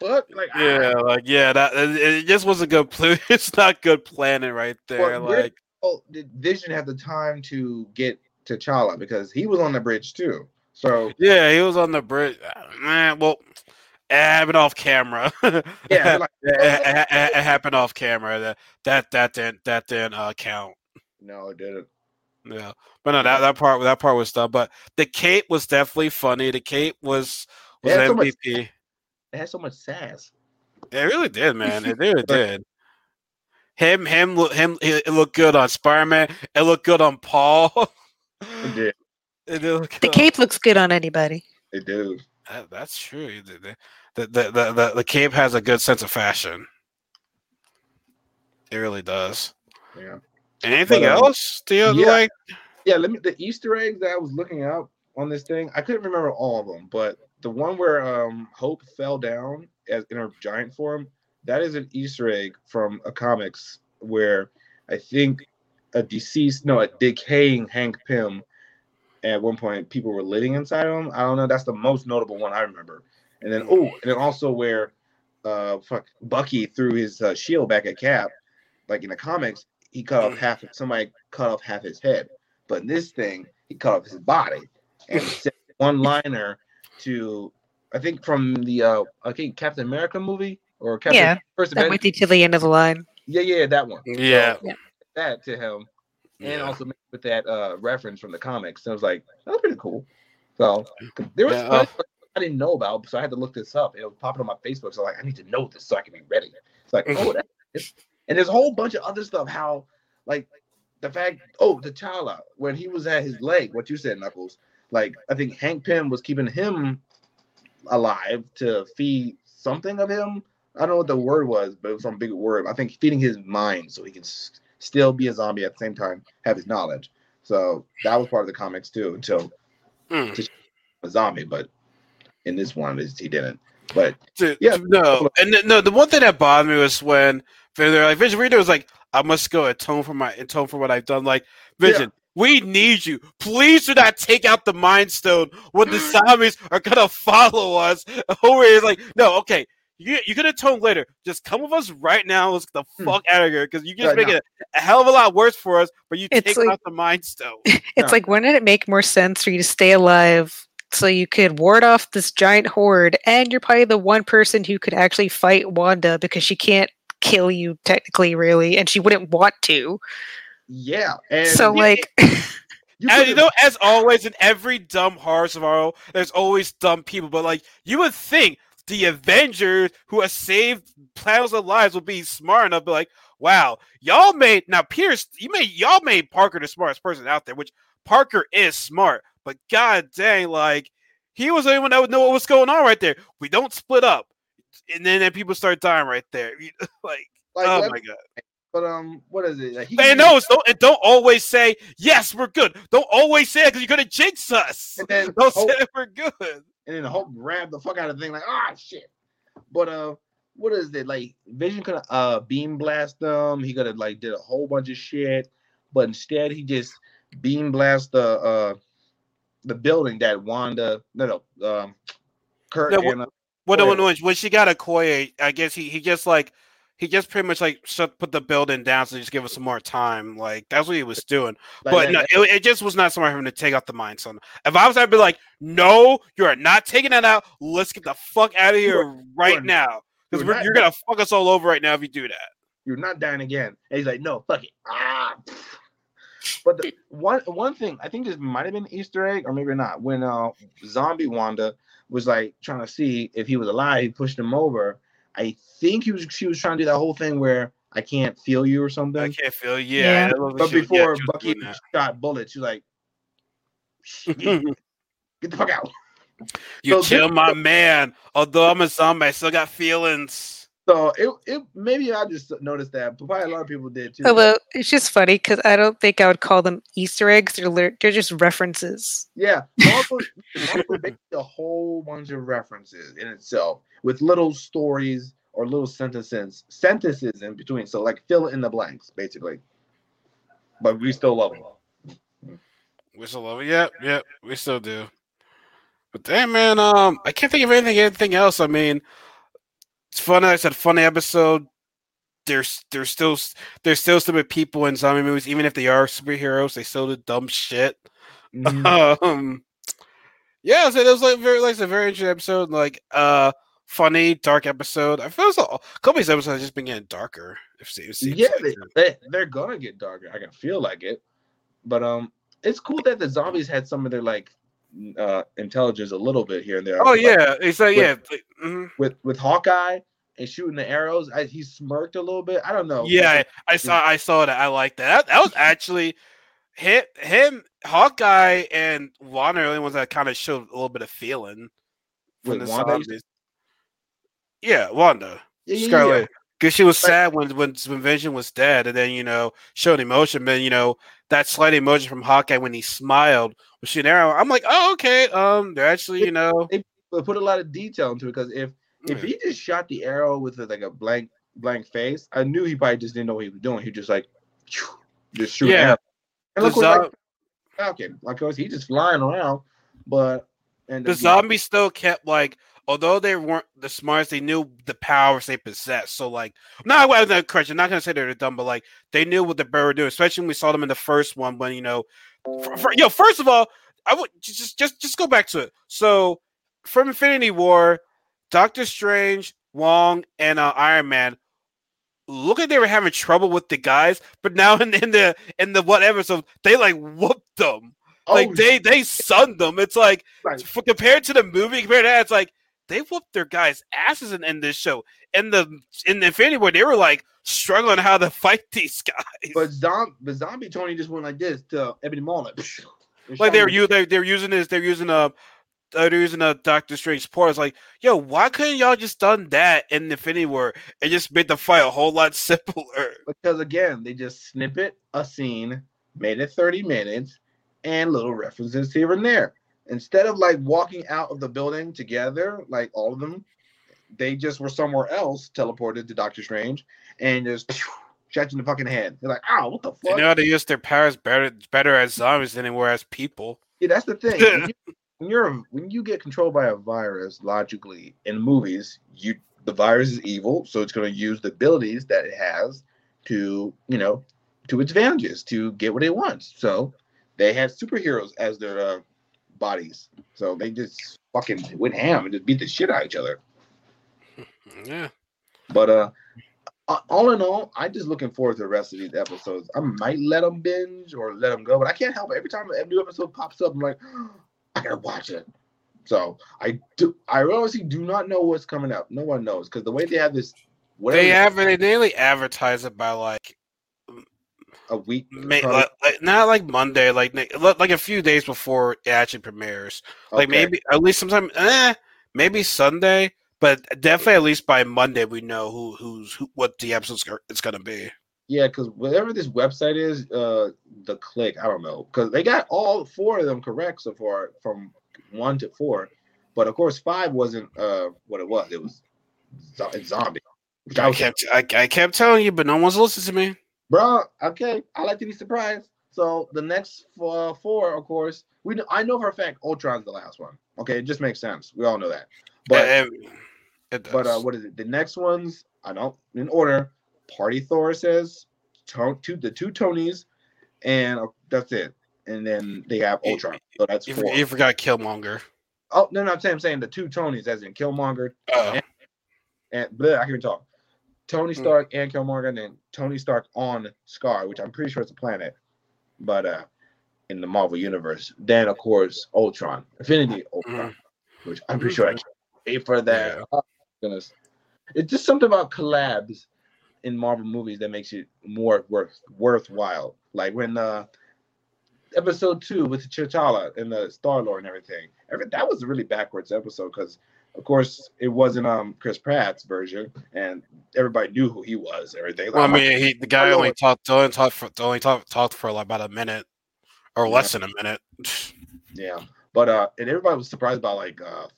Fuck, like ah. Yeah, like yeah, that it, just wasn't good. pl- *laughs* It's not good planning right there. Well, like oh, did Vision have the time to get T'Challa because he was on the bridge too. So yeah, he was on the bridge. Uh, Man, well, it happened off camera. *laughs* yeah, it, like, it- it- it- it happened off camera. That that that didn't that didn't uh, count. no, it didn't. Yeah, but no, that that part that part was done. But the cape was definitely funny. The cape was was Yeah, so much- MVP. It had so much sass. It really did, man. It really *laughs* did. Him, him, look- him. It it looked good on Spider Man. It looked good on Paul. It did. *laughs* It did look The good on- cape looks good on anybody. It did. That- that's true. The, the, the, the, the, cape has a good sense of fashion. It really does. Yeah. Anything But, um, else? Do you yeah. like? Yeah, let me the Easter eggs that I was looking up on this thing. I couldn't remember all of them, but the one where um Hope fell down as in her giant form, that is an Easter egg from a comics where I think a deceased, no, a decaying Hank Pym. At one point, people were living inside of him. I don't know. That's the most notable one I remember. And then, oh, and then also where, uh, fuck, Bucky threw his uh, shield back at Cap, like in the comics, he cut off half. Somebody cut off half his head. But in this thing, he cut off his body and *laughs* said one liner to I think from the uh I think Captain America movie or Captain Yeah, First I'm Avenger. with you to the end of the line. Yeah, yeah, that one. Yeah. So, that to him. And Yeah. also with that uh reference from the comics. So I was like, that was pretty cool. So there was Yeah, uh, I didn't know about, so I had to look this up. It was popping on my Facebook, so i like I need to know this so I can be ready. It's like, oh, that *laughs* is. and there's a whole bunch of other stuff. How like the fact, oh, the T'Challa when he was at his leg, what you said, Knuckles. Like I think Hank Pym was keeping him alive to feed something of him. I don't know what the word was, but it was from Big Word. I think feeding his mind so he can still be a zombie at the same time, have his knowledge. So that was part of the comics too, until Mm. a zombie. But in this one, he didn't. But Dude, Yeah. no, and th- no. The one thing that bothered me was when they're like Vision Reader was like, "I must go atone for my atone for what I've done." Like Vision, we need you. Please do not take out the Mind Stone when the *gasps* zombies are gonna follow us. *laughs* Over is like, no, okay. You, you can atone later. Just come with us right now. Let's get the Hmm. fuck out of here because you just Right, make no. it a hell of a lot worse for us. But you It's take like- out the Mind Stone. *laughs* It's Yeah. like, wouldn't it make more sense for you to stay alive so you could ward off this giant horde, and you're probably the one person who could actually fight Wanda because she can't kill you technically, really, and she wouldn't want to. yeah, and so, yeah, like, *laughs* you And you know, as always, in every dumb horror survival, there's always dumb people. But like, you would think the Avengers who have saved thousands of lives will be smart enough to be like, "Wow, y'all made now Pierce, you made y'all made Parker the smartest person out there." Which Parker is smart, but god dang, like he was the only one that would know what was going on right there. We don't split up, and then, then people start dying right there. *laughs* like, like, oh my god. but um, what is it? Like, And no, don't, and don't always say yes, we're good. Don't always say it because you're gonna jinx us. and then Don't Hulk, say that we're good. And then Hulk grabbed the fuck out of the thing, like, ah, shit. But uh, what is it? Like, Vision could uh beam blast them. He could have like did a whole bunch of shit, but instead he just beam blast the uh the building that Wanda, no, no, um, Kurt No, wh- and uh, when, when, when she got a Koye, I guess he, he just like he just pretty much like shut put the building down so just give us some more time. Like that's what he was doing. but that- no, it, it just was not smart for him to take out the mind stone. If I was, I'd be like, no, you are not taking that out. Let's get the fuck out of here right are- now because you're you're, you're gonna fuck us all over right now if you do that. you're not dying again. And he's like, no, fuck it. Ah. But the one one thing I think this might have been an Easter egg or maybe not. When uh zombie Wanda was like trying to see if he was alive, he pushed him over. I think he was she was trying to do that whole thing where I can't feel you or something. I can't feel. Yeah, Yeah. but she was- yeah, before Bucky shot bullets, she was like, "Get *laughs* get the fuck out. You So this- killed my *laughs* man. Although I'm a zombie, I still got feelings. So it, it maybe I just noticed that, but probably a lot of people did too. although it's just funny because I don't think I would call them Easter eggs. They're lir- they're just references. Yeah, Marvel, Marvel makes a whole bunch of references in itself with little stories or little sentences, sentences in between. So like fill in the blanks, basically. But we still love them. We still love it. Yep, yep, we still do. But damn, man, um, I can't think of anything, anything else. I mean, it's funny. I said funny episode. There's, there's still, there's still stupid people in zombie movies, even if they are superheroes. They still do dumb shit. Mhm. *laughs* um, yeah, so it was like very, like a very interesting episode. Like, uh, funny, dark episode. I feel so. A couple of these episodes have just been getting darker. Seems, it seems yeah, like they, they they're gonna get darker. I can feel like it. But um, it's cool that the zombies had some of their like uh intelligence a little bit here and there. Oh Like, yeah, it's like with- yeah. mhm. with with Hawkeye and shooting the arrows, I, he smirked a little bit. I don't know. Yeah, I saw I saw that. I like that. That, that was actually him, him, Hawkeye, and Wanda are the only ones that kind of showed a little bit of feeling from With the Wanda, zombies. Yeah, Wanda, yeah, yeah, yeah. Scarlet, because she was sad when when when Vision was dead, and then you know showed emotion. But you know that slight emotion from Hawkeye when he smiled shooting arrow. I'm like, oh okay. Um, they're actually you know. they put a lot of detail into it because if if he just shot the arrow with a, like a blank blank face, I knew he probably just didn't know what he was doing. He just like *sniffs* just shoot. Yeah. And look what zo- like Falcon, like course he just flying around, but and the zombies still kept like although they weren't the smartest, they knew the powers they possessed. So like, not well, no, correction, not gonna say they're dumb, but like they knew what the bird were doing. Especially when we saw them in the first one, when you know, for, for, yo, first of all, I would just just just go back to it. So from Infinity War, Doctor Strange, Wong, and uh, Iron Man look like they were having trouble with the guys, but now in, in the in the whatever, so they like whooped them. Like Oh, they they sunned them. It's like Right. for, compared to the movie, compared to that, it's like they whooped their guys' asses in, in this show. In the in the Infinity War, they were like struggling how to *laughs* fight these guys. But zombie, but zombie Tony just went like this to Ebony Maw, like, like they're you they they're using this, they're using a they're using a Doctor Strange port. It's like, yo, why couldn't y'all just done that in Infinity War and just made the fight a whole lot *laughs* simpler? because again, they just snippet a scene, made it 30 minutes, and little references here and there. Instead of like walking out of the building together, like all of them, they just were somewhere else, teleported to Doctor Strange, and just *laughs* shot in the fucking head. They're like, "Oh, what the They fuck?" know how to use their powers better better as zombies than they were as people. Yeah, that's the thing. When, *laughs* you, when you're when you get controlled by a virus, logically in movies, you the virus is evil, so it's going to use the abilities that it has to you know to its advantages to get what it wants. So they had superheroes as their uh, bodies, so they just fucking went ham and just beat the shit out of each other. Yeah. But uh, all in all, I'm just looking forward to the rest of these episodes. I might let them binge or let them go, but I can't help it. Every time a new episode pops up, I'm like, *gasps* I gotta watch it. So I do. I honestly do not know what's coming up. No one knows because the way they have this, whatever They have they nearly advertise it by like a week, May, like, like- not like Monday, like like a few days before it actually premieres. Like Okay. maybe at least sometime, eh, maybe Sunday, but definitely at least by Monday we know who who's who, what the episode's it's gonna be. Yeah, because whatever this website is, uh, the click, I don't know, because they got all four of them correct so far from one to four, but of course five wasn't uh what it was. It was zo- zombie. I I kept I, I kept telling you, but no one's listening to me. Bro. Okay, I like to be surprised. So the next uh, four, of course, we know, I know for a fact Ultron's the last one. Okay, it just makes sense. We all know that. But it does. but uh, what is it? The next ones I don't in order. Party Thor says to, two the two Tonys, and uh, that's it. And then they have Ultron. So that's you, four. you forgot Killmonger. oh no, no, I'm saying I'm saying the two Tonys, as in Killmonger Oh, and bleh, I can't even talk. Tony Hmm. Stark and Killmonger, and Tony Stark on Scar, which I'm pretty sure it's a planet, but uh, in the Marvel universe. Then of course Ultron, Infinity Ultron, which I'm pretty sure I can't pay for that. Yeah. Oh, goodness, it's just something about collabs in Marvel movies that makes it more worth worthwhile. Like when uh, episode two with T'Challa and the Star Lord and everything. Every, that was a really backwards episode because, of course, it wasn't um Chris Pratt's version, and everybody knew who he was. Everything. well, I mean, he, the guy only talked only talked for only talked talked for like about a minute or Yeah. less than a minute. *laughs* yeah, but uh, and everybody was surprised by like uh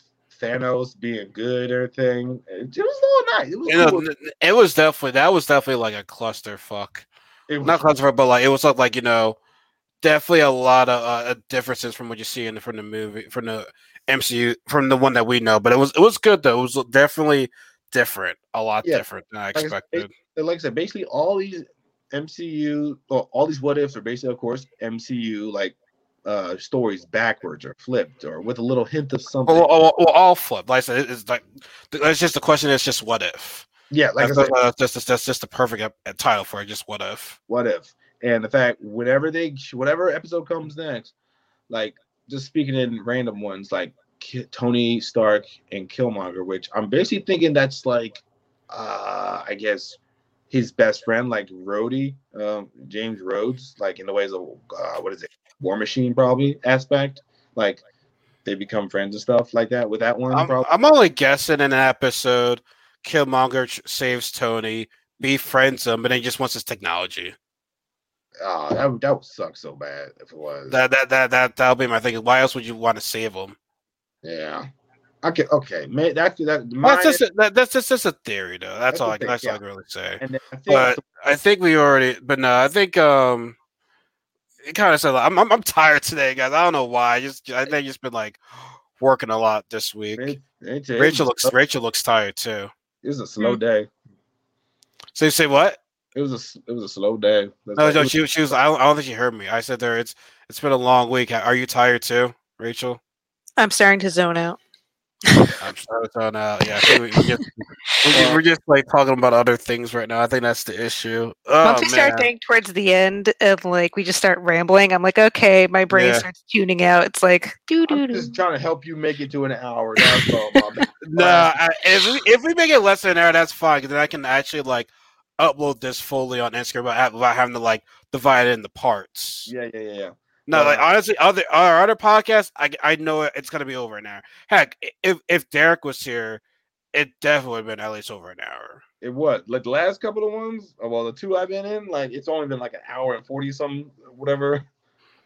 Thanos being good. and Everything. It, it was all nice. It was. You know, cool. n- n- it was definitely that was definitely like a cluster fuck. It was- Not cluster, but like it was like you know, definitely a lot of uh, differences from what you see in from the movie from the MCU from the one that we know. But it was it was good though. It was definitely different, a lot Yeah. different than I I said, expected. and like I said, basically all these MCU or all these what ifs are basically, of course, MCU like uh stories backwards or flipped or with a little hint of something. Well, well, well, all flipped. Like I said, it's like it's just the question. Is just what if? yeah, like that's, I said, that's, that's just that's just the perfect title for it. Just what if? what if? And the fact, whenever they, whatever episode comes next, like just speaking in random ones, like Ki- Tony Stark and Killmonger, which I'm basically thinking that's like, uh, I guess his best friend, like Rhodey, um, James Rhodes, like in the ways of uh, what is it, War Machine, probably aspect, like they become friends and stuff like that with that one. I'm, probably. I'm only guessing in an episode, Killmonger saves Tony, befriends him, but he just wants his technology. Oh, that would that would suck so bad if it was. That that that that that'll be my thing. Why else would you want to save him? yeah. Okay. Okay. Man, that that. That's just a, that, that's just, just a theory, though. That's, That's all. I, thing, that's all I can really say. I think But I think we already. But no, I think um, it kind of said like, I'm, I'm I'm tired today, guys. I don't know why. I just I think I just been like working a lot this week. it, it, Rachel looks Rachel looks tired too. It was a slow day. So you say what? It was a s- it was a slow day. That's No, like- no, she, she was. I don't, I don't think she heard me. I said there. It's it's been a long week. Are you tired too, Rachel? I'm starting to zone out. I'm sorry, so now, yeah, we, we just, *laughs* we're, just, we're just like talking about other things right now. I think that's the issue. Oh, Once we start man. getting towards the end and like we just start rambling, I'm like, okay, my brain Yeah. starts tuning out. It's like doo doo I'm doo. just trying to help you make it to an hour. That's all. my *laughs* bad. No, I, if we if we make it less than an hour, that's fine. 'cause then I can actually like upload this fully on Instagram without, without having to like divide it into parts. Yeah, yeah, yeah, yeah. No, like Uh, honestly, other our other podcasts, I I know it's gonna be over an hour. Heck, if if Derek was here, it definitely would have been at least over an hour. It was like the last couple of ones. uh, Well, the two I've been in, like it's only been like an hour and forty some, whatever,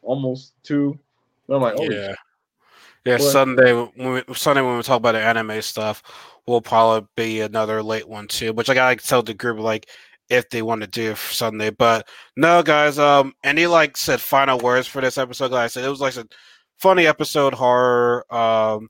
almost two. But I'm like, oh yeah, yeah. But- Sunday when we, Sunday when we talk about the anime stuff, will probably be another late one too. Which I gotta tell the group like if they want to do it for Sunday. But no, guys. Um, any like said final words for this episode? Like I said, it was like a funny episode, horror. Um,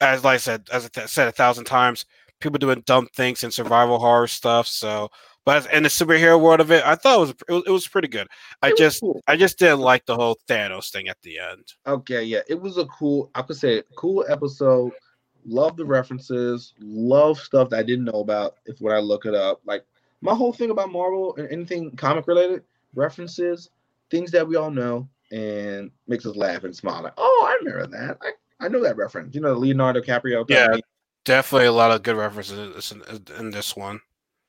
as like I said, as I th- said a thousand times, people doing dumb things and survival horror stuff. So, but in the superhero world of it, I thought it was it was, it was pretty good. I just cool. I just didn't like the whole Thanos thing at the end. Okay, yeah, it was a cool. I could say cool episode. Love the references. Love stuff that I didn't know about. If when I look it up, like my whole thing about Marvel and anything comic related, references, things that we all know, and makes us laugh and smile. Like, oh, I remember that. I, I know that reference. You know, Leonardo DiCaprio. Yeah. Definitely a lot of good references in, in this one.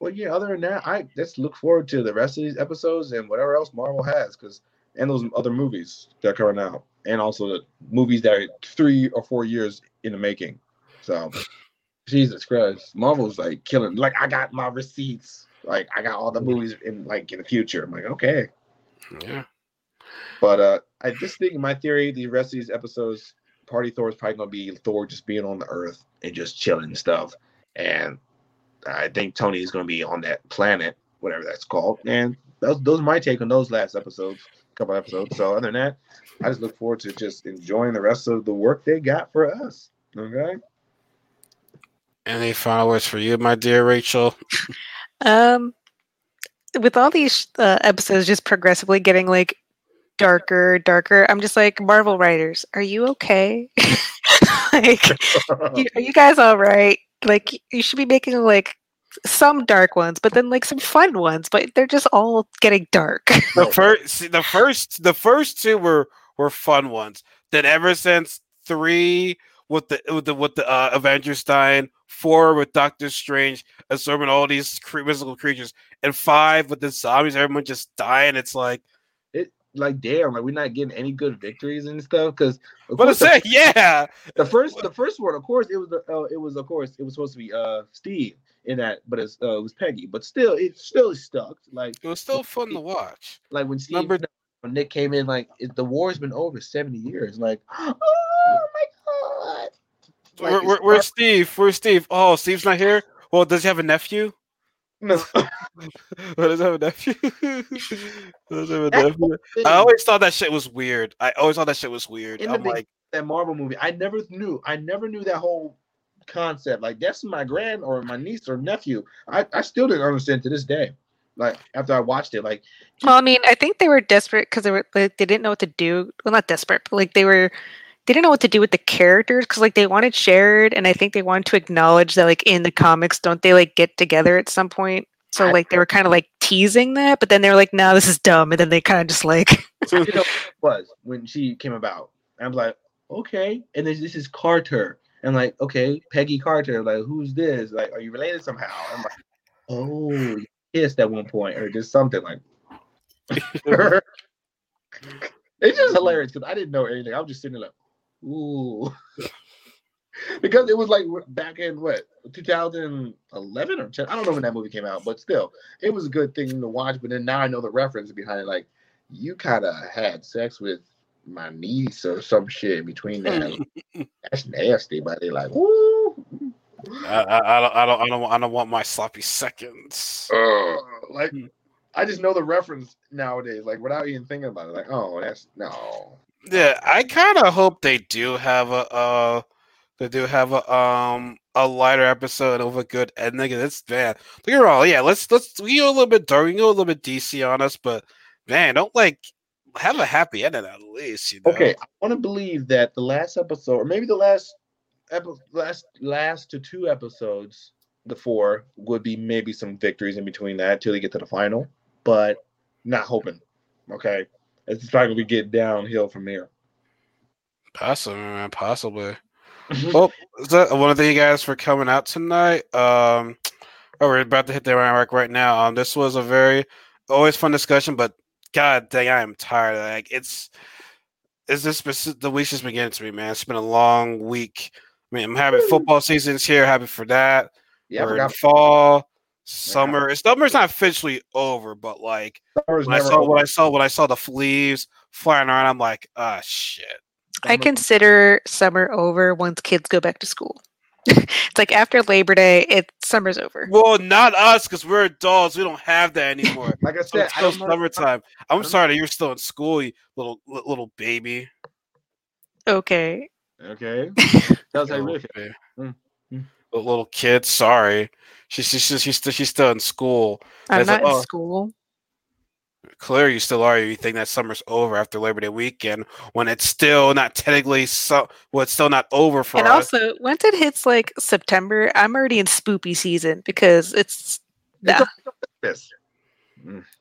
Well, yeah. Other than that, I just look forward to the rest of these episodes and whatever else Marvel has, because and those other movies that are coming out, and also the movies that are three or four years in the making. So, *laughs* Jesus Christ, Marvel's like killing. Like I got my receipts. Like I got all the movies in like in the future. I'm like, okay. Yeah. But uh I just think my theory, the rest of these episodes, Party Thor is probably gonna be Thor just being on the Earth and just chilling and stuff. And I think Tony is gonna be on that planet, whatever that's called. And those those are my take on those last episodes, couple episodes. So other than that, I just look forward to just enjoying the rest of the work they got for us. Okay. Any final words for you, my dear Rachel? Um, with all these uh, episodes just progressively getting like darker, darker, I'm just like Marvel writers, are you okay? *laughs* like, *laughs* you, are you guys all right? Like, you should be making like some dark ones, but then like some fun ones, but they're just all getting dark. *laughs* The first, the first, the first two were were fun ones. Then ever since three with the with the with the uh, Avengers dying, four with Doctor Strange absorbing all these mystical creatures, and five with the zombies, everyone just dying. It's like, like damn, like we're not getting any good victories and stuff. Because is that? Yeah, the first the first one, of course, it was the uh, it was of course it was supposed to be uh Steve in that, but it's uh, it was Peggy. But still, it still stuck. Like it was still fun to watch. like when Steve Number- when Nick came in, like it, the war's been over seventy years. Like *gasps* oh my god. Like, Where, where, where's Steve? Where's Steve? Oh, Steve's not here. Well, does he have a nephew? no. *laughs* *laughs* What does he have a nephew? does he have a nephew? I always thought that shit was weird. I always thought that shit was weird. In I'm big- like, that Marvel movie. I never knew. I never knew that whole concept. Like that's my grand or my niece or nephew. I, I still didn't understand to this day. Like after I watched it, like Well, I mean, I think they were desperate because they were like they didn't know what to do. Well, not desperate, but like they were they didn't know what to do with the characters because like they wanted shared, and I think they wanted to acknowledge that like in the comics, don't they like get together at some point? So like they were kind of like teasing that, but then they were like, "No, this is dumb," and then they kind of just like, *laughs* you know was when she came about. I'm like, okay. And then this is Carter. And like, okay, Peggy Carter. Like, who's this? Like, are you related somehow? I'm like, oh, you kissed at one point or just something like. *laughs* *laughs* it's just hilarious because I didn't know anything. I was just sitting there like, ooh. Because it was like back in what 2011 or 10, I don't know when that movie came out, but still, it was a good thing to watch. But then now I know the reference behind it. Like, you kind of had sex with my niece or some shit in between that. *laughs* That's nasty, but they like, woo. I, I, I don't, I don't, I don't, I don't want my sloppy seconds. Uh, like, Hmm. I just know the reference nowadays, like without even thinking about it. Like, oh, that's no. Yeah, I kind of hope they do have a, uh, they do have a, um, a lighter episode of a good ending. And it's man, Look at all. Yeah, let's let's we go a little bit dark, we go a little bit DC on us, but man, don't like have a happy ending at least. You know? Okay, I want to believe that the last episode, or maybe the last epi- last last to two episodes, the four would be maybe some victories in between that till they get to the final, but not hoping. Okay, it's probably gonna get downhill from here. Possibly, man. Possibly. *laughs* Well, that, I want to thank you guys for coming out tonight. Um, oh, we're about to hit the mark right now. Um, this was a very always fun discussion, but god dang, I am tired. Like it's is this the week's just beginning to me, man. It's been a long week. I mean, I'm happy football season's here. Happy for that. yeah, We're in fall, summer. It's summer's not officially over, but like when I saw over. when I saw when I saw the leaves flying around, I'm like, ah, shit. I consider summer over once kids go back to school. *laughs* it's like after Labor Day, it summer's over. Well, not us because we're adults. We don't have that anymore. *laughs* Like I So said, it's I still don't know. summertime. I'm don't- sorry that you're still in school, you little little baby. Okay. Okay, that's how you Little, really Mm, mm. Little- little kid. Sorry, she's she's she's, she's, still, she's still in school. I'm As a- not in oh. school. Clearly, you still are. You think that summer's over after Labor Day weekend when it's still not technically so. Well, it's still not over for us And us. also, once it hits like September, I'm already in spoopy season because it's It's nah. Yes.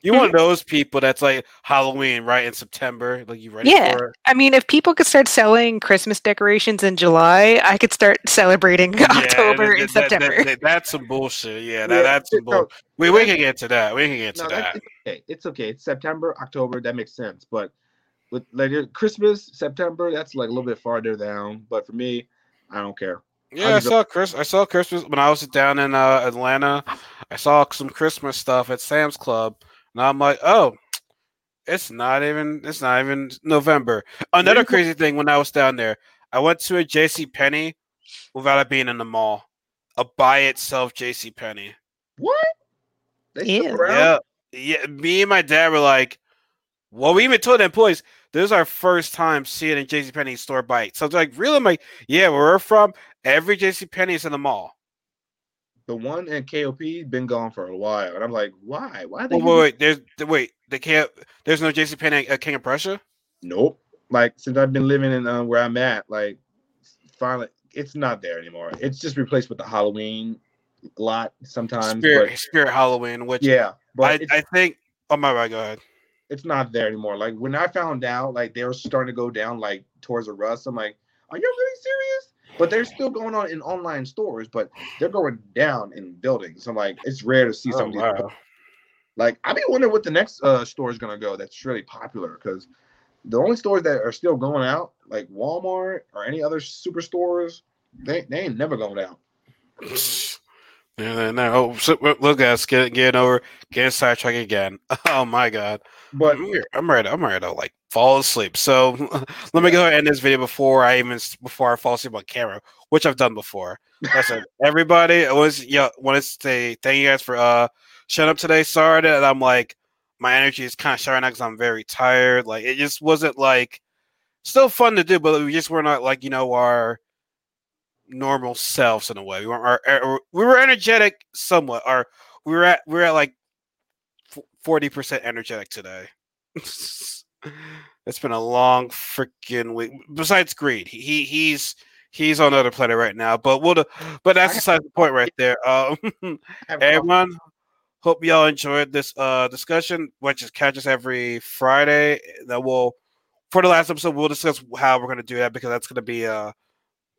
You one of those people that's like Halloween, right in September. Like you ready Yeah. for it? I mean, if people could start selling Christmas decorations in July, I could start celebrating Yeah, *laughs* October that- and that- that- September. that- that's some bullshit. Yeah, that, Yeah, that's some no. We we can get to that. We can get to No, that. it's okay. It's okay. It's September, October. That makes sense. But with like Christmas, September, that's like a little bit farther down. But for me, I don't care. Yeah, I saw Chris. I saw Christmas when I was down in uh, Atlanta. I saw some Christmas stuff at Sam's Club, and I'm like, oh, it's not even. It's not even November. Another crazy thing when I was down there, I went to a J.C. Penney without it being in the mall. A by itself J.C. Penney. What? They still Yeah, yeah. Me and my dad were like, well, we even told the employees this is our first time seeing a J.C. Penney store by. So they're like, really? I'm like, yeah, where we're from, every J.C. Penney is in the mall. The one in KOP been gone for a while, and I'm like, why? Why they? Wait, wait, wait. There's wait. They can't. There's no JC Penney at King of Prussia. Nope. Like since I've been living in uh, where I'm at, like finally, it's not there anymore. It's just replaced with the Halloween lot sometimes. Spirit Spirit Halloween, which yeah, but I, it's, I think. Oh my god, go ahead. It's not there anymore. Like when I found out, like they were starting to go down like towards the rust. I'm like, are you really serious? But they're still going on in online stores, but they're going down in buildings. I'm like, it's rare to see Oh, some of these. wow. Like I be wondering what the next uh, store is gonna go. That's really popular because the only stores that are still going out, like Walmart or any other superstores, they they ain't never going out. *laughs* Yeah, no, no. Oh, so, look at us getting getting over getting sidetracked again. *laughs* Oh my god. But I'm, I'm ready. I'm ready to like fall asleep. So *laughs* let me go ahead and end this video before I even before I fall asleep on camera, which I've done before. Listen, *laughs* everybody, I was yeah. Want to say thank you guys for uh showing up today. Sorry that I'm like my energy is kind of showing out because I'm very tired. Like it just wasn't like still fun to do, but we just were not like you know our normal selves in a way. We weren't our, our- we were energetic somewhat. Or we were at we were at like forty percent energetic today. *laughs* it's been a long freaking week. Besides greed, he, he he's he's on another planet right now. But we'll but that's beside the point right there. Um, *laughs* everyone, hope y'all enjoyed this uh discussion, which is catch us every Friday. That will for the last episode we'll discuss how we're gonna do that because that's gonna be a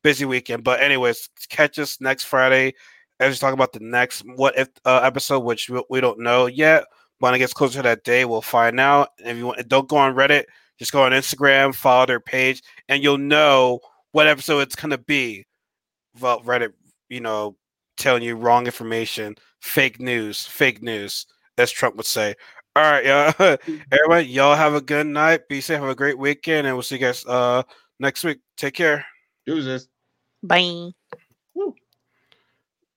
busy weekend. But anyways, catch us next Friday as we talk about the next what if uh, episode, which we, we don't know yet. When it gets closer to that day, we'll find out. If you want, don't go on Reddit, just go on Instagram, follow their page, and you'll know what episode it's gonna be. Without Reddit, you know, telling you wrong information, fake news, fake news, as Trump would say. All right, y'all. *laughs* Everybody, y'all have a good night. Be safe. Have a great weekend, and we'll see you guys uh next week. Take care. do Bye. Uh.